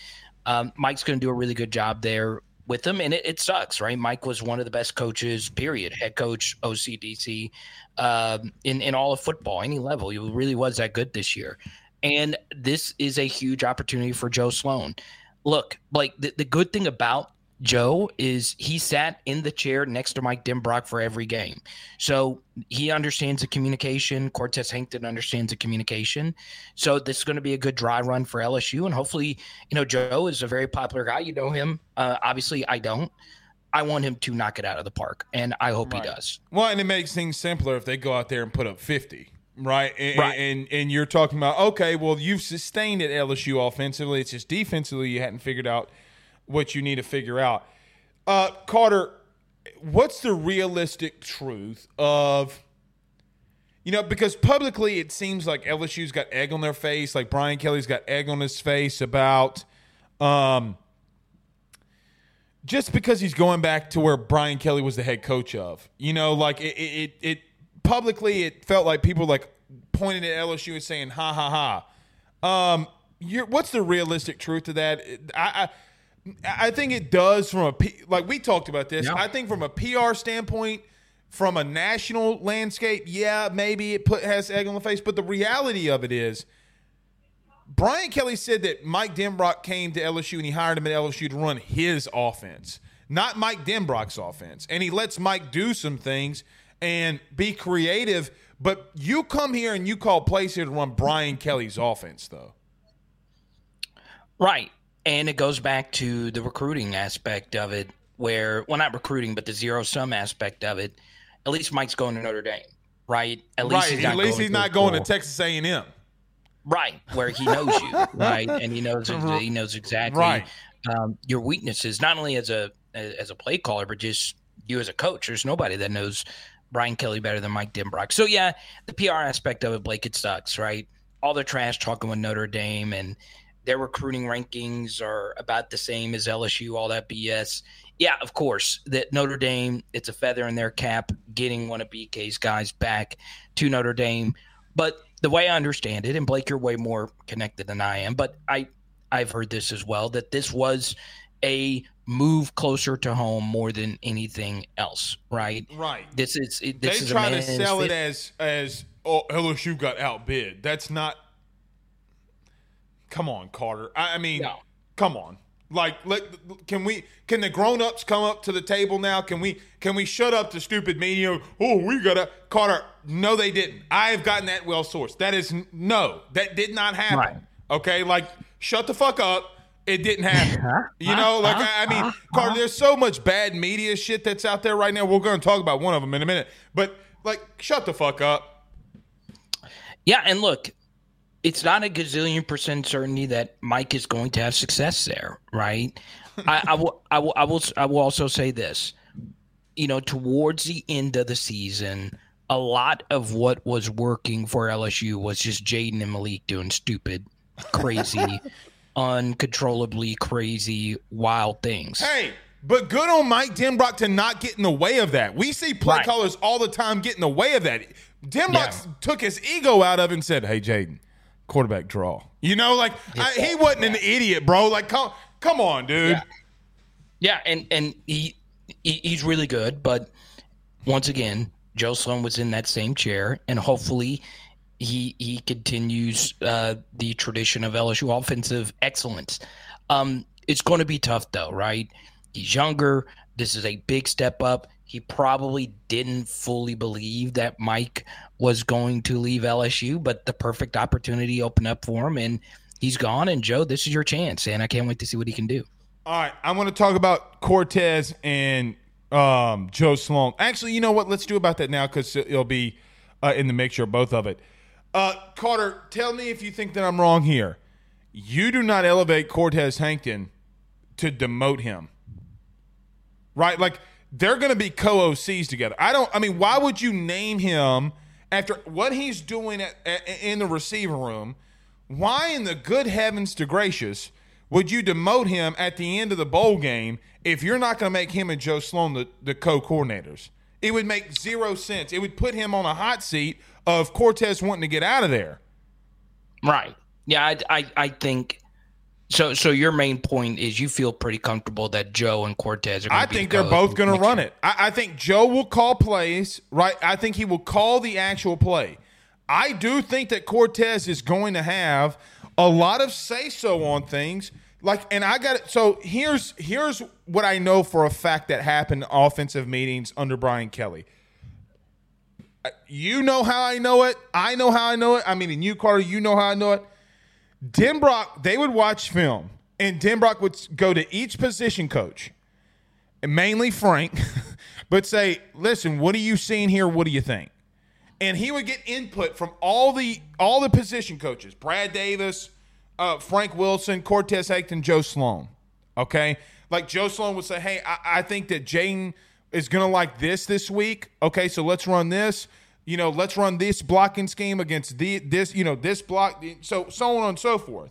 um, Mike's going to do a really good job there with him, and it, it sucks, right? Mike was one of the best coaches, period, head coach, OCDC, um, in in all of football, any level. He really was that good this year, and this is a huge opportunity for Joe Sloan. Look, like the, the good thing about Joe is he sat in the chair next to Mike Denbrock for every game. So he understands the communication. Cortez Hankton understands the communication. So this is going to be a good dry run for LSU. And hopefully, you know, Joe is a very popular guy. You know him. Uh, obviously, I don't. I want him to knock it out of the park, and I hope he does. Well, and it makes things simpler if they go out there and put up 50, right? And, Right. And, and you're talking about, okay, well, you've sustained at LSU offensively. It's just defensively you hadn't figured out what you need to figure out. Uh, Carter, what's the realistic truth of, you know, because publicly it seems like LSU's got egg on their face, like Brian Kelly's got egg on his face about, um, just because he's going back to where Brian Kelly was the head coach of. You know, like it, it, it publicly, it felt like people like pointing at LSU and saying, "Ha ha ha." Um, what's the realistic truth to that? I, I I think it does from a P, like we talked about this. Yeah. I think from a PR standpoint, from a national landscape, yeah, maybe it put has egg on the face. But the reality of it is, Brian Kelly said that Mike Denbrock came to LSU and he hired him at LSU to run his offense, not Mike Denbrock's offense. And he lets Mike do some things and be creative. But you come here and you call plays here to run Brian Kelly's offense, though. Right. And it goes back to the recruiting aspect of it, where, well, not recruiting, but the zero sum aspect of it. At least Mike's going to Notre Dame, right? At least right. he's not At least going he's to not a going to Texas A&M. right where he knows you, right? And he knows he knows exactly Right. um, your weaknesses, not only as a as a play caller, but just you as a coach. There's nobody that knows Brian Kelly better than Mike Denbrock. So yeah, the PR aspect of it, Blake, it sucks, right? All the trash talking with Notre Dame and their recruiting rankings are about the same as LSU, all that BS. Yeah, of course, that Notre Dame, it's a feather in their cap getting one of BK's guys back to Notre Dame. But the way I understand it, and Blake, you're way more connected than I am, but I I've heard this as well that this was a move closer to home more than anything else, right? Right. This is it- this they is try a to sell it as as oh LSU got outbid. That's not. Come on, Carter. I, I mean, No. come on. Like, let can we? Can the grown ups come up to the table now? Can we? Can we shut up the stupid media? Oh, we gotta Carter. No, they didn't. I have gotten that well sourced. That is no. That did not happen. Right. Okay, like shut the fuck up. It didn't happen. You know, like I, I mean, Uh-huh. Carter. There's so much bad media shit that's out there right now. We're going to talk about one of them in a minute. But like, shut the fuck up. Yeah, and look, it's not a gazillion percent certainty that Mike is going to have success there, right? I, I will, I will, I will, I will also say this. You know, towards the end of the season, a lot of what was working for LSU was just Jayden and Malik doing stupid, crazy, uncontrollably crazy, wild things. Hey, but good on Mike Denbrock to not get in the way of that. We see play Right. callers all the time get in the way of that. Denbrock Yeah. took his ego out of it and said, "Hey, Jayden, quarterback draw." You know, like I, he wasn't an idiot, bro. Like, come, come on, dude. Yeah. Yeah, and and he, he he's really good, but once again, Joe Sloan was in that same chair, and hopefully he he continues uh, the tradition of LSU offensive excellence. Um, it's going to be tough though, right? He's younger. This is a big step up. He probably didn't fully believe that Mike was going to leave LSU, but the perfect opportunity opened up for him, and he's gone. And Joe, this is your chance, and I can't wait to see what he can do. All right, I'm going to talk about Cortez and um, Joe Sloan. Actually, you know what? Let's do about that now because it'll be uh, in the mixture of both of it. Uh, Carter, tell me if you think that I'm wrong here. You do not elevate Cortez Hankton to demote him, right? Like they're going to be co-OCs together. I don't. I mean, why would you name him after what he's doing at, at, in the receiver room? Why in the good heavens to gracious would you demote him at the end of the bowl game if you're not going to make him and Joe Sloan the, the co-coordinators? It would make zero sense. It would put him on a hot seat of Cortez wanting to get out of there. Right. Yeah, I, I, I think so. So your main point is you feel pretty comfortable that Joe and Cortez are. I be think the they're both going to run it. I, I think Joe will call plays, right? I think he will call the actual play. I do think that Cortez is going to have a lot of say so on things. Like, and I got it. So here's here's what I know for a fact that happened in offensive meetings under Brian Kelly. Uh, You know how I know it. I know how I know it. I mean, and you, Carter, you know how I know it. Denbrock, they would watch film, and Denbrock would go to each position coach, mainly Frank, but say, "Listen, what are you seeing here? What do you think?" And he would get input from all the all the position coaches: Brad Davis, uh, Frank Wilson, Cortez Hankton, Joe Sloan. Okay, like Joe Sloan would say, "Hey, I, I think that Jane is going to like this this week. Okay, so let's run this." You know, let's run this blocking scheme against the this, you know, this block, so so on and so forth.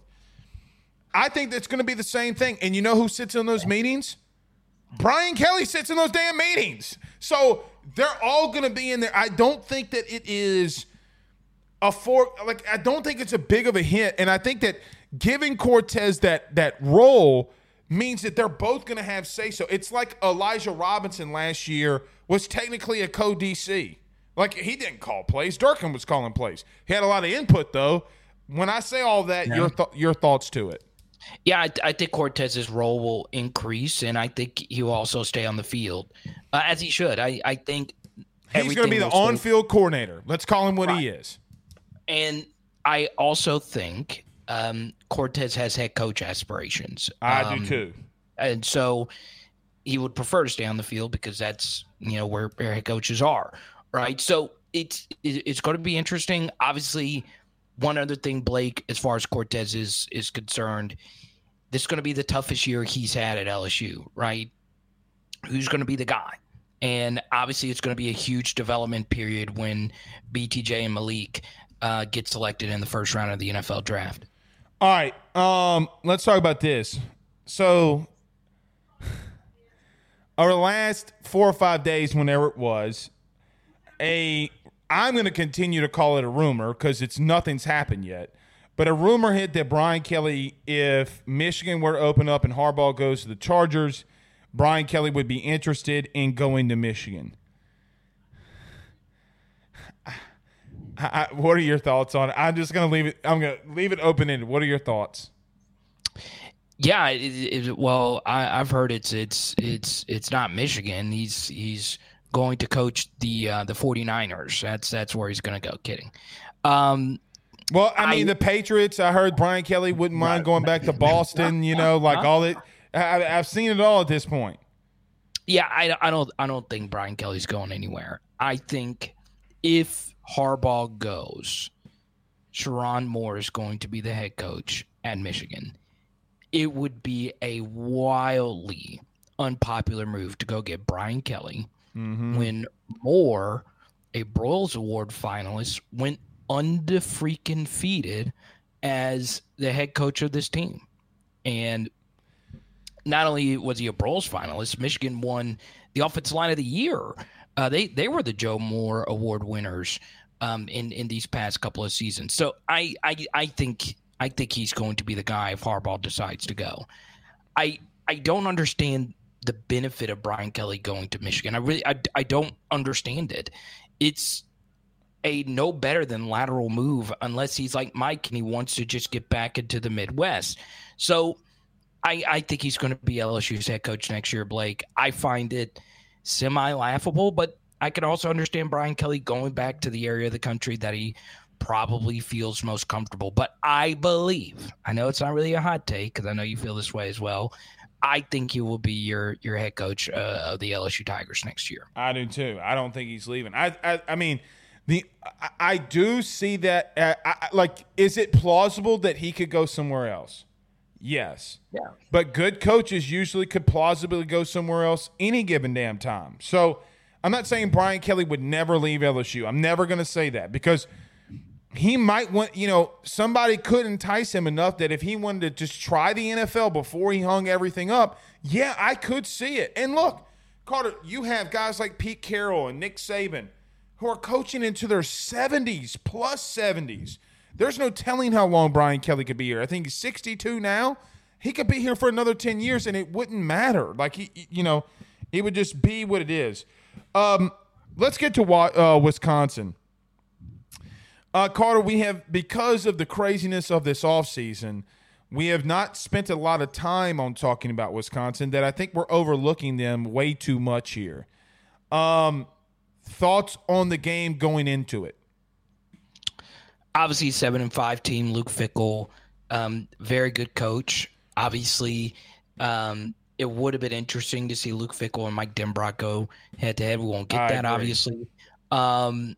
I think that's going to be the same thing. And you know who sits in those meetings? Brian Kelly sits in those damn meetings. So they're all going to be in there. I don't think that it is a for like I don't think it's a big of a hit and I think that giving Cortez that that role means that they're both going to have say so. It's like Elijah Robinson last year was technically a co DC. Like he didn't call plays. Durkin was calling plays. He had a lot of input though. When I say all that, your th- your thoughts to it? Yeah, I, I, think Cortez's role will increase, and I think he will also stay on the field uh, as he should. I, I think he's going to be the on-field coordinator. Let's call him what right. he is. And I also think um, Cortez has head coach aspirations. I um, do too. And so he would prefer to stay on the field because that's you know where, where head coaches are, right? So it's it's going to be interesting. Obviously, one other thing, Blake, as far as Cortez is is concerned, this is going to be the toughest year he's had at LSU, right? Who's going to be the guy? And obviously, it's going to be a huge development period when BTJ and Malik uh, get selected in the first round of the NFL draft. All right, um, let's talk about this. So, the last four or five days, whenever it was, a I'm going to continue to call it a rumor because it's nothing's happened yet. But a rumor hit that Brian Kelly, if Michigan were to open up and Harbaugh goes to the Chargers, Brian Kelly would be interested in going to Michigan. I, what are your thoughts on it? I'm just gonna leave it. I'm gonna leave it open ended. What are your thoughts? Yeah, it, it, well, I, have heard it's it's it's it's not Michigan. He's he's going to coach the uh, the 49ers. That's that's where he's going to go. Kidding. Um, well, I mean, I, the Patriots. I heard Brian Kelly wouldn't mind going back to Boston. You know, like all it. I, have seen it all at this point. Yeah, I, I don't I don't think Brian Kelly's going anywhere. I think if Harbaugh goes, Sherrone Moore is going to be the head coach at Michigan. It would be a wildly unpopular move to go get Brian Kelly mm-hmm. when Moore, a Broyles Award finalist, went undefeated as the head coach of this team. And not only was he a Broyles finalist, Michigan won the offensive line of the year uh, they they were the Joe Moore Award winners um, in in these past couple of seasons. So I I I think I think he's going to be the guy if Harbaugh decides to go. I I don't understand the benefit of Brian Kelly going to Michigan. I really I, I don't understand it. It's a no better than lateral move unless he's like Mike and he wants to just get back into the Midwest. So I I think he's going to be LSU's head coach next year, Blake. I find it semi laughable, but I can also understand Brian Kelly going back to the area of the country that he probably feels most comfortable. But I believe, I know it's not really a hot take because I know you feel this way as well. I think he will be your your head coach uh, of the LSU Tigers next year. I do too. I don't think he's leaving. I I, I mean, the I, I do see that. Uh, I, like, is it plausible that he could go somewhere else? Yes. Yeah. But good coaches usually could plausibly go somewhere else any given damn time. So I'm not saying Brian Kelly would never leave LSU. I'm never going to say that because he might want, you know, somebody could entice him enough that if he wanted to just try the NFL before he hung everything up, yeah, I could see it. And look, Carter, you have guys like Pete Carroll and Nick Saban who are coaching into their 70s, plus 70s. There's no telling how long Brian Kelly could be here. I think he's 62 now. He could be here for another 10 years and it wouldn't matter. Like, he, you know, it would just be what it is. Um, let's get to uh, Wisconsin. Uh, Carter, we have, because of the craziness of this offseason, we have not spent a lot of time on talking about Wisconsin that I think we're overlooking them way too much here. Um, thoughts on the game going into it? obviously seven and five team. Luke Fickell, um, very good coach. Obviously, um, it would have been interesting to see Luke Fickell and Mike Denbrock go head to head. We won't get I that, agree. obviously. Um,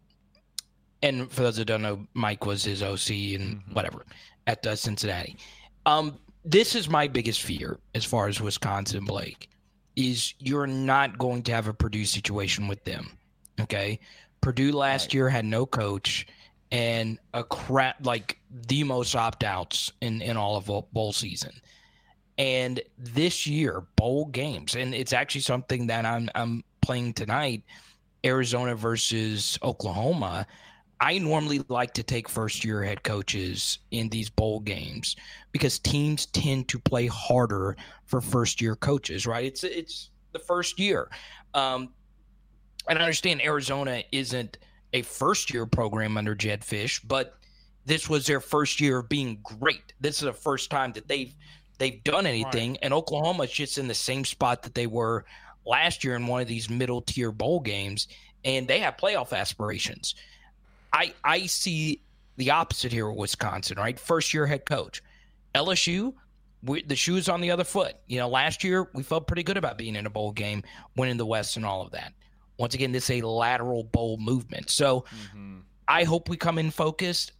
and for those that don't know, Mike was his OC and mm-hmm. whatever at uh, Cincinnati. Um, this is my biggest fear as far as Wisconsin, Blake, is you're not going to have a Purdue situation with them. Okay, Purdue last right. year had no coach and a crap like the most opt outs in in all of bowl season. And this year, bowl games, and it's actually something that I'm I'm playing tonight, Arizona versus Oklahoma. I normally like to take first year head coaches in these bowl games because teams tend to play harder for first year coaches, right? It's it's the first year. Um, and I understand Arizona isn't a first year program under Jedd Fisch, but this was their first year of being great. This is the first time that they've they've done anything, right. and Oklahoma's just in the same spot that they were last year in one of these middle tier bowl games, and they have playoff aspirations. I I see the opposite here with Wisconsin, right? First year head coach. LSU, we, the shoe's on the other foot. You know, last year we felt pretty good about being in a bowl game, winning the West and all of that. Once again, this is a lateral bowl movement. So mm-hmm. I hope we come in focused.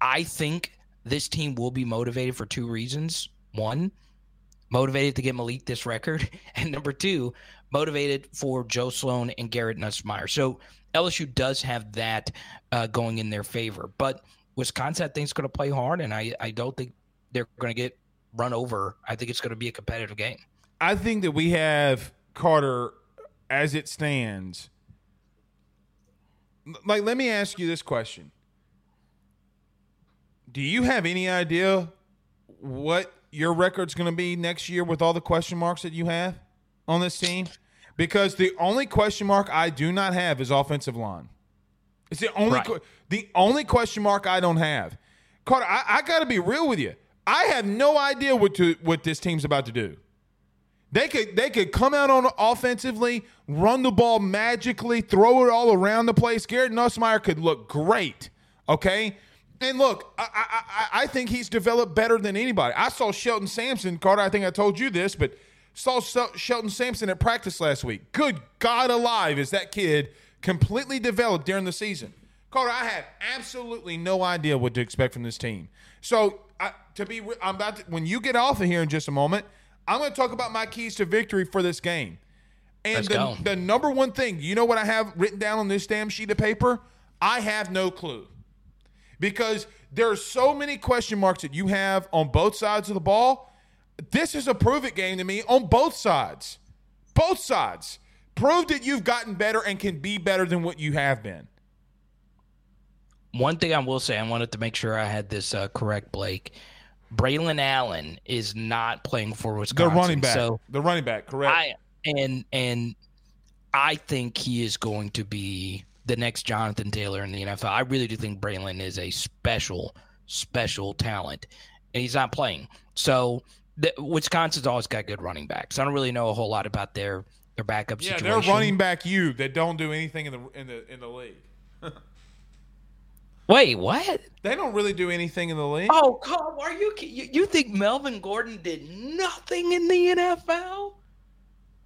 I think this team will be motivated for two reasons. One, motivated to get Malik this record, and number two, motivated for Joe Sloan and Garrett Nussmeier. So LSU does have that uh, going in their favor, but Wisconsin, I think, is going to play hard, and I, I don't think they're going to get run over. I think it's going to be a competitive game. I think that we have Carter as it stands. Like, let me ask you this question: Do you have any idea what your record's going to be next year with all the question marks that you have on this team? Because the only question mark I do not have is offensive line. It's the only right. the only question mark I don't have. Carter, I, I got to be real with you. I have no idea what to what this team's about to do. They could they could come out on offensively, run the ball magically, throw it all around the place. Garrett Nussmeier could look great. Okay. And look, I, I, I think he's developed better than anybody. I saw Shelton Sampson, Carter. I think I told you this, but Saw Shelton Sampson at practice last week. Good God alive, is that kid completely developed during the season? Carter, I had absolutely no idea what to expect from this team. So, I, to be, I'm about to, when you get off of here in just a moment, I'm going to talk about my keys to victory for this game. And the, the number one thing, you know what I have written down on this damn sheet of paper? I have no clue. Because there are so many question marks that you have on both sides of the ball this is a prove it game to me on both sides. Both sides. Prove that you've gotten better and can be better than what you have been. One thing I will say, I wanted to make sure I had this uh, correct, Blake. Braylon Allen is not playing for Wisconsin. The running back. So the running back, correct. I, and and I think he is going to be the next Jonathan Taylor in the NFL. I really do think Braylon is a special, special talent, and he's not playing. So the, Wisconsin's always got good running backs. I don't really know a whole lot about their their backup yeah, situation. they're running back you that don't do anything in the in the in the league. Wait, what? They don't really do anything in the league. Oh, come! Are you, you you think Melvin Gordon did nothing in the NFL?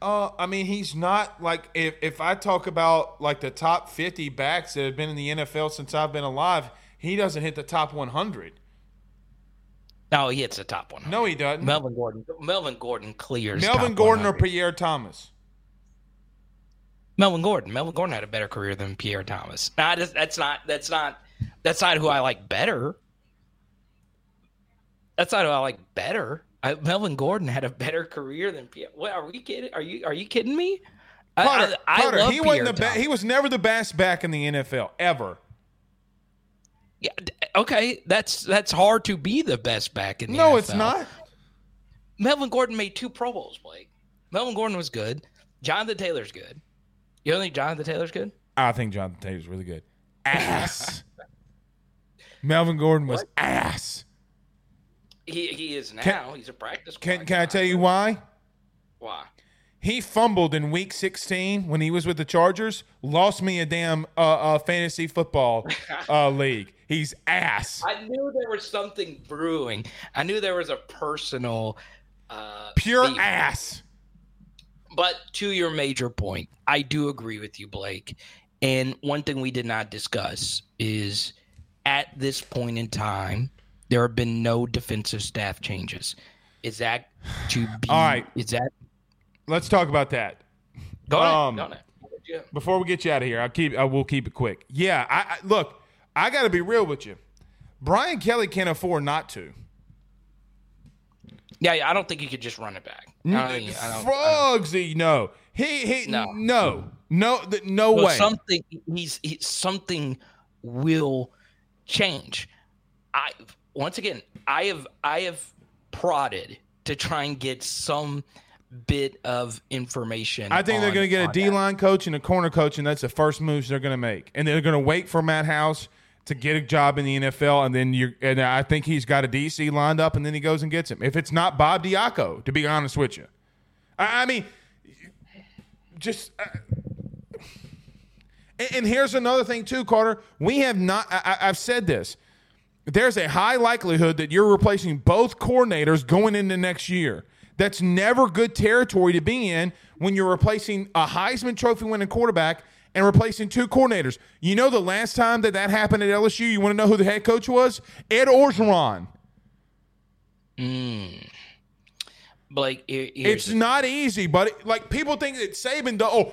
Uh, I mean, he's not like if if I talk about like the top fifty backs that have been in the NFL since I've been alive, he doesn't hit the top one hundred. No, he hits the top one. No, he doesn't. Melvin Gordon. Melvin Gordon clears. Melvin Gordon 100. or Pierre Thomas. Melvin Gordon. Melvin Gordon had a better career than Pierre Thomas. Nah, that's not. That's not. That's not who I like better. That's not who I like better. I, Melvin Gordon had a better career than Pierre. What are we kidding? Are you are you kidding me? Carter, I, I, Carter, he wasn't the best. He was never the best back in the NFL ever. Yeah, okay, that's that's hard to be the best back in the No, NFL. it's not. Melvin Gordon made two Pro Bowls, Blake. Melvin Gordon was good. Jonathan Taylor's good. You don't think Jonathan Taylor's good? I think Jonathan Taylor's really good. Ass. Melvin Gordon was what? ass. He he is now. Can, He's a practice. Can Can I tell you why? Why? He fumbled in week 16 when he was with the Chargers, lost me a damn uh, uh, fantasy football uh, league. He's ass. I knew there was something brewing. I knew there was a personal uh, pure beef. ass. But to your major point, I do agree with you, Blake. And one thing we did not discuss is at this point in time, there have been no defensive staff changes. Is that to be? All right. Is that let's talk about that. Go ahead. Um, Go ahead. Before we get you out of here, I'll keep. I will keep it quick. Yeah, I, I look. I got to be real with you. Brian Kelly can't afford not to. Yeah, I don't think he could just run it back. Frogsy, no. He he no no no, no well, way. Something he's, he's something will change. I once again, I have I have prodded to try and get some bit of information. I think they're going to get a on D line coach and a corner coach, and that's the first moves they're going to make. And they're going to wait for Matt House to get a job in the NFL, and then you and I think he's got a DC lined up, and then he goes and gets him. If it's not Bob Diaco, to be honest with you, I, I mean, just. Uh, and, and here's another thing too, Carter. We have not. I- I've said this. There's a high likelihood that you're replacing both coordinators going into next year. That's never good territory to be in when you're replacing a Heisman Trophy winning quarterback and replacing two coordinators. You know, the last time that that happened at LSU, you want to know who the head coach was? Ed Orgeron. Mm. Blake, here- It's the- not easy, but it, like people think that Saban. Do, oh,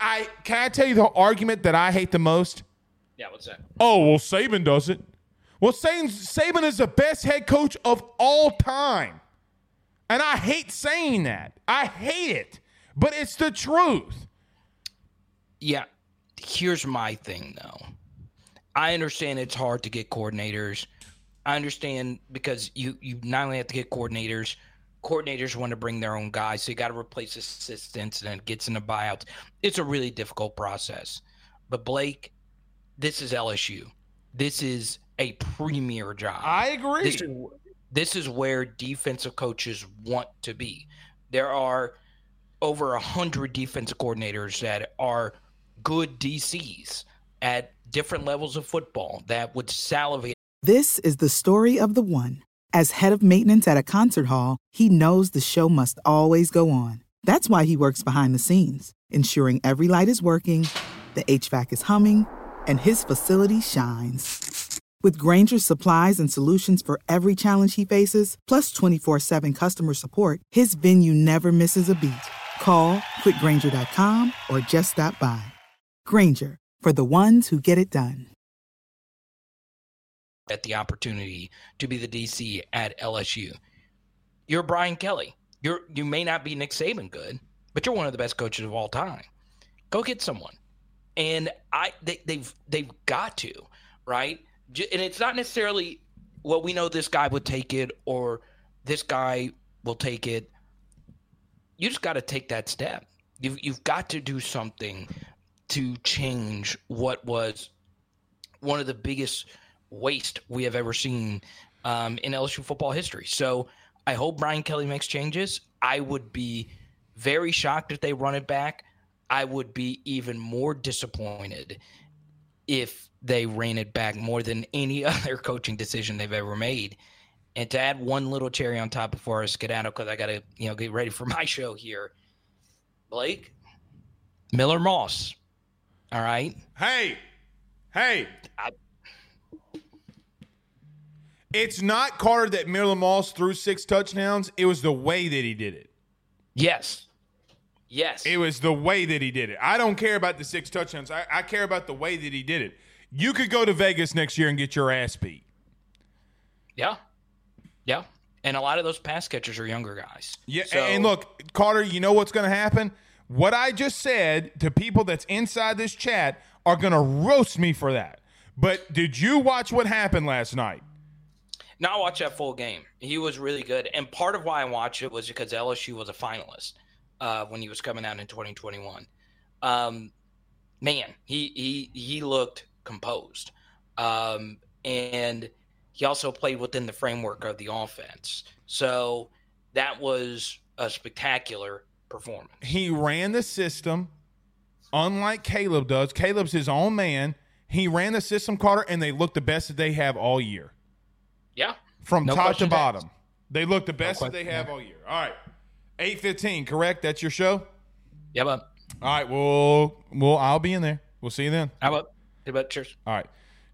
I, I can I tell you the argument that I hate the most. yeah. What's that? Oh, well, Saban does it. Well, Saban, Saban is the best head coach of all time. And I hate saying that. I hate it. But it's the truth. Yeah. Here's my thing though. I understand it's hard to get coordinators. I understand because you you not only have to get coordinators, coordinators want to bring their own guys, so you got to replace assistants and it gets into buyouts. It's a really difficult process. But Blake, this is LSU. This is a premier job. I agree. This is, this is where defensive coaches want to be. There are over a hundred defensive coordinators that are good DCs at different levels of football that would salivate. This is the story of the one. As head of maintenance at a concert hall, he knows the show must always go on. That's why he works behind the scenes, ensuring every light is working, the HVAC is humming, and his facility shines. With Grainger's supplies and solutions for every challenge he faces, plus 24 7 customer support, his venue never misses a beat. Call clickgrainger.com or just stop by. Granger, for the ones who get it done. at the opportunity to be the DC at LSU. You're Brian Kelly. You're you may not be Nick Saban good, but you're one of the best coaches of all time. Go get someone. And I they, they've they've got to, right? And it's not necessarily well, we know this guy would take it or this guy will take it. You just got to take that step. You've you've got to do something to change what was one of the biggest waste we have ever seen um, in LSU football history. So I hope Brian Kelly makes changes. I would be very shocked if they run it back. I would be even more disappointed if they ran it back more than any other coaching decision they've ever made. And to add one little cherry on top before I skedaddle, because I got to you know get ready for my show here. Blake Miller Moss. All right. Hey, hey. I- It's not Carter that Miller Moss threw six touchdowns. It was the way that he did it. Yes. Yes. It was the way that he did it. I don't care about the six touchdowns. I, I care about the way that he did it. You could go to Vegas next year and get your ass beat. Yeah. Yeah. And a lot of those pass catchers are younger guys. Yeah, So- and look, Carter, you know what's going to happen? What I just said to people that's inside this chat are going to roast me for that. But did you watch what happened last night? Now I watched that full game. He was really good. And part of why I watched it was because LSU was a finalist uh, when he was coming out in 2021. Um, man, he, he, he looked composed. Um, and he also played within the framework of the offense. So that was a spectacular performance. He ran the system unlike Caleb does. Caleb's his own man. He ran the system, Carter, and they look the best that they have all year. Yeah. From No top to bottom. asked. They look the best that they have all year. All right. 815, correct? That's your show? Yeah, but All right, well, well, I'll be in there. We'll see you then. how about, how about cheers? All right.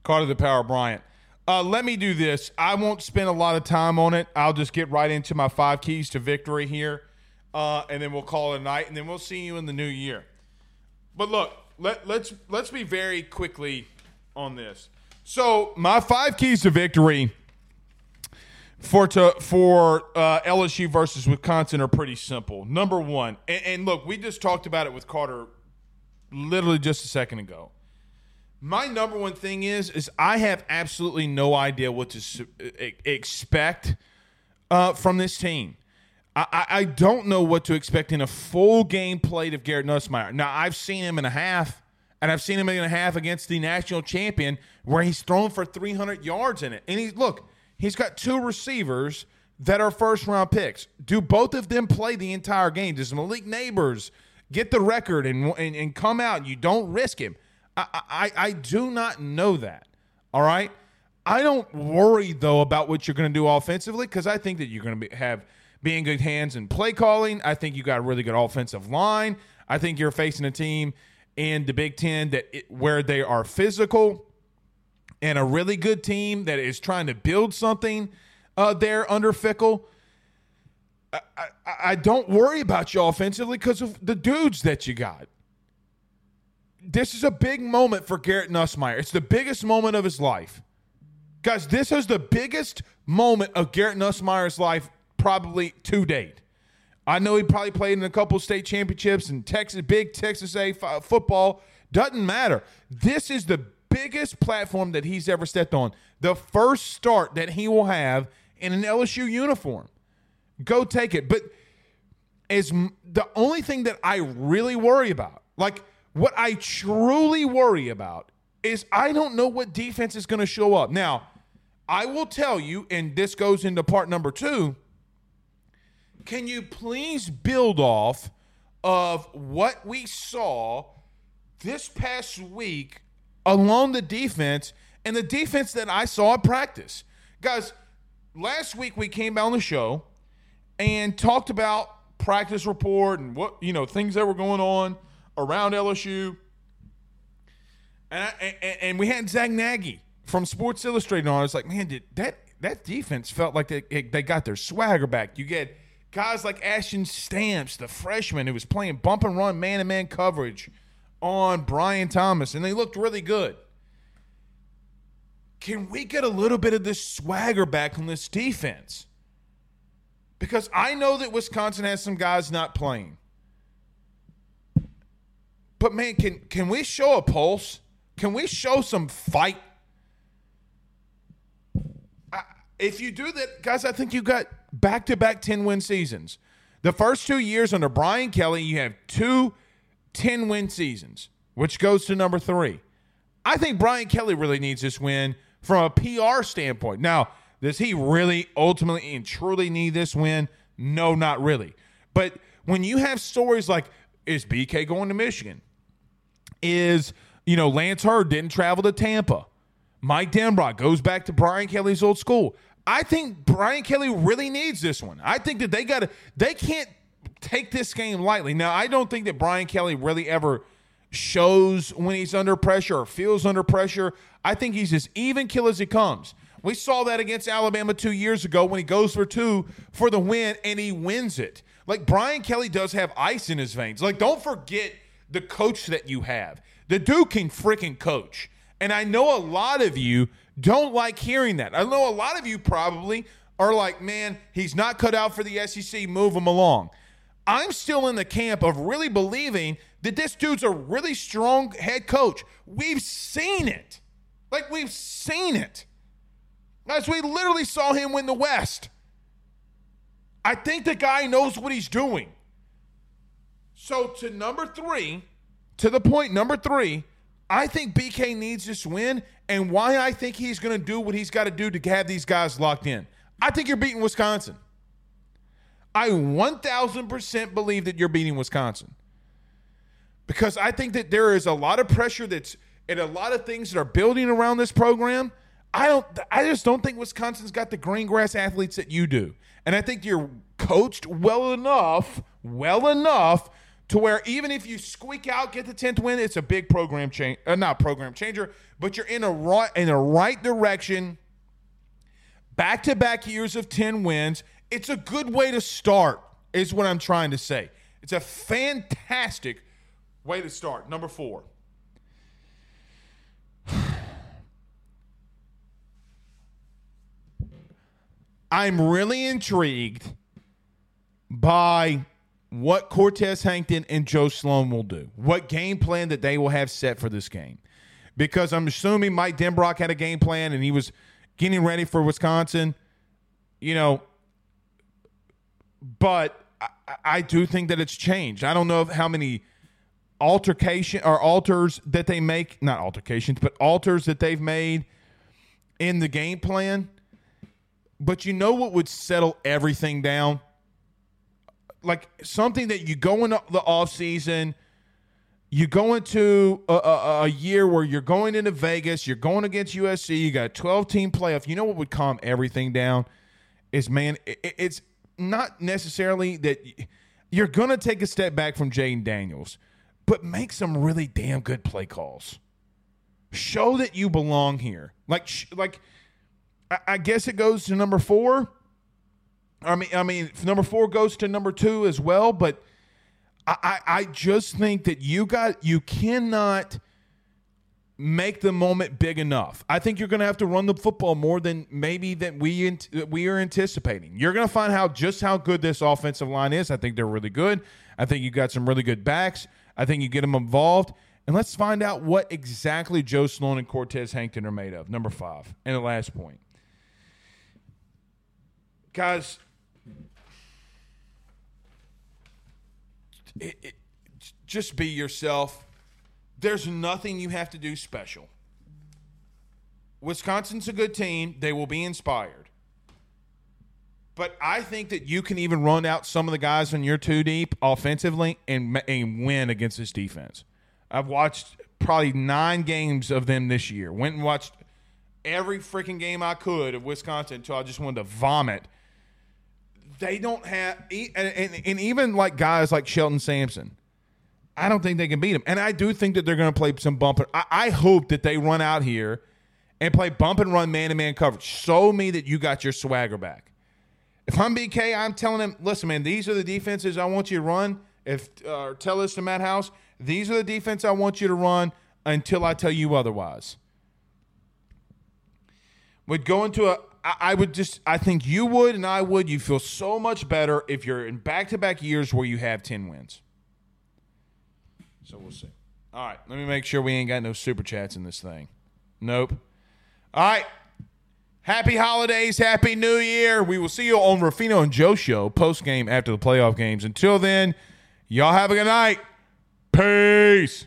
Carter the Power Bryant. Uh, let me do this. I won't spend a lot of time on it. I'll just get right into my five keys to victory here. Uh, and then we'll call it a night, and then we'll see you in the new year. But look, let, let's let's be very quickly on this. So my five keys to victory for to for uh, LSU versus Wisconsin are pretty simple. Number one, and, and look, we just talked about it with Carter literally just a second ago My number one thing is is I have absolutely no idea what to su- expect uh, from this team. I, I, don't know what to expect in a full game played of Garrett Nussmeier. Now I've seen him in a half, and I've seen him in a half against the national champion where he's thrown for 300 yards in it. And he's look, he's got two receivers that are first round picks. Do both of them play the entire game? Does Malik Nabers get the record and and, and come out? You don't risk him. I, I I do not know that. All right. I don't worry though about what you're going to do offensively because I think that you're going to be, have be in good hands in play calling. I think you got a really good offensive line. I think you're facing a team in the Big Ten that it, where they are physical and a really good team that is trying to build something uh, there under Fickell. I, I, I don't worry about you offensively because of the dudes that you got. This is a big moment for Garrett Nussmeier. It's the biggest moment of his life. Guys, this is the biggest moment of Garrett Nussmeier's life probably to date. I know he probably played in a couple state championships and Texas, big Texas A f- uh, football. Doesn't matter. This is the biggest platform that he's ever stepped on. The first start that he will have in an LSU uniform. Go take it. But is the only thing that I really worry about, like what I truly worry about, is I don't know what defense is going to show up. Now, I will tell you, and this goes into part number two. Can you please build off of what we saw this past week along the defense and the defense that I saw at practice? Guys, last week we came on the show and talked about practice report and what, you know, things that were going on around LSU. And, I, and, and we had Zach Nagy from Sports Illustrated on. I was like, man, did that that defense felt like they they got their swagger back. You get guys like Ashton Stamps, the freshman who was playing bump and run man to man coverage on Brian Thomas, and they looked really good. Can we get a little bit of this swagger back on this defense? Because I know that Wisconsin has some guys not playing. But man, can can we show a pulse? Can we show some fight? I, if you do that, guys, I think you got back to back 10 win seasons. The first two years under Brian Kelly, you have two 10 win seasons, which goes to number three. I think Brian Kelly really needs this win from a PR standpoint. Now, does he really ultimately and truly need this win? No, not really. But when you have stories like, is BK going to Michigan? Is, you know, Lance Heard didn't travel to Tampa. Mike Denbrock goes back to Brian Kelly's old school. I think Brian Kelly really needs this one. I think that they got to, they can't take this game lightly. Now, I don't think that Brian Kelly really ever shows when he's under pressure or feels under pressure. I think he's as even kill as he comes. We saw that against Alabama two years ago when he goes for two for the win and he wins it. Like Brian Kelly does have ice in his veins. Like, don't forget the coach that you have. The dude can freaking coach. And I know a lot of you don't like hearing that. I know a lot of you probably are like, man, he's not cut out for the SEC, move him along. I'm still in the camp of really believing that this dude's a really strong head coach. We've seen it. Like, we've seen it. As we literally saw him win the West. I think the guy knows what he's doing. So, to number three, to the point number three, I think BK needs this win, and why I think he's going to do what he's got to do to have these guys locked in. I think you're beating Wisconsin. I 1000% believe that you're beating Wisconsin. Because I think that there is a lot of pressure that's and a lot of things that are building around this program. I don't I just don't think Wisconsin's got the green grass athletes that you do. And I think you're coached well enough, well enough to where even if you squeak out, get the 10th win, it's a big program change, uh, not program changer, but you're in a right in the right direction. Back to back years of 10 wins. It's a good way to start, is what I'm trying to say. It's a fantastic way to start. Number four. I'm really intrigued by what Cortez Hankton and Joe Sloan will do, what game plan that they will have set for this game. because I'm assuming Mike Denbrock had a game plan and he was getting ready for Wisconsin. You know, but I, I do think that it's changed. I don't know how many altercation or alters that they make, not altercations, but alters that they've made in the game plan. But you know what would settle everything down? Like something that you go in the off season, you go into a, a, a, year where you're going into Vegas, you're going against USC, you got a 12 team playoff. You know what would calm everything down? Is man, it, it's not necessarily that you're going to take a step back from Jayden Daniels, but make some really damn good play calls. Show that you belong here. Like, like, I guess it goes to number four. I mean, I mean, number four goes to number two as well. But I, I just think that you got you cannot make the moment big enough. I think you're going to have to run the football more than maybe that we we are anticipating. You're going to find out just how good this offensive line is. I think they're really good. I think you got some really good backs. I think you get them involved. And let's find out what exactly Joe Sloan and Cortez Hankton are made of. Number five. And the last point. Guys, it, it, just be yourself there's nothing you have to do special. Wisconsin's a good team. They will be inspired. But I think that you can even run out some of the guys when you're too deep offensively and, and win against this defense. I've watched probably nine games of them this year. Went and watched every freaking game I could of Wisconsin until I just wanted to vomit. They don't have, and, and, and even like guys like Shelton Sampson I don't think they can beat them. And I do think that they're going to play some bump. I, I hope that they run out here and play bump and run man to man coverage. Show me that you got your swagger back. If I'm BK, I'm telling them, listen, man, these are the defenses I want you to run. If uh, tell this to Matt House, these are the defense I want you to run until I tell you otherwise. Would go into a I would just I think you would and I would you feel so much better if you're in back to back years where you have 10 wins. So we'll see. All right, let me make sure we ain't got no super chats in this thing. Nope. All right. Happy holidays, happy new year. We will see you on Ruffino and Joe show post game after the playoff games. Until then, y'all have a good night. Peace.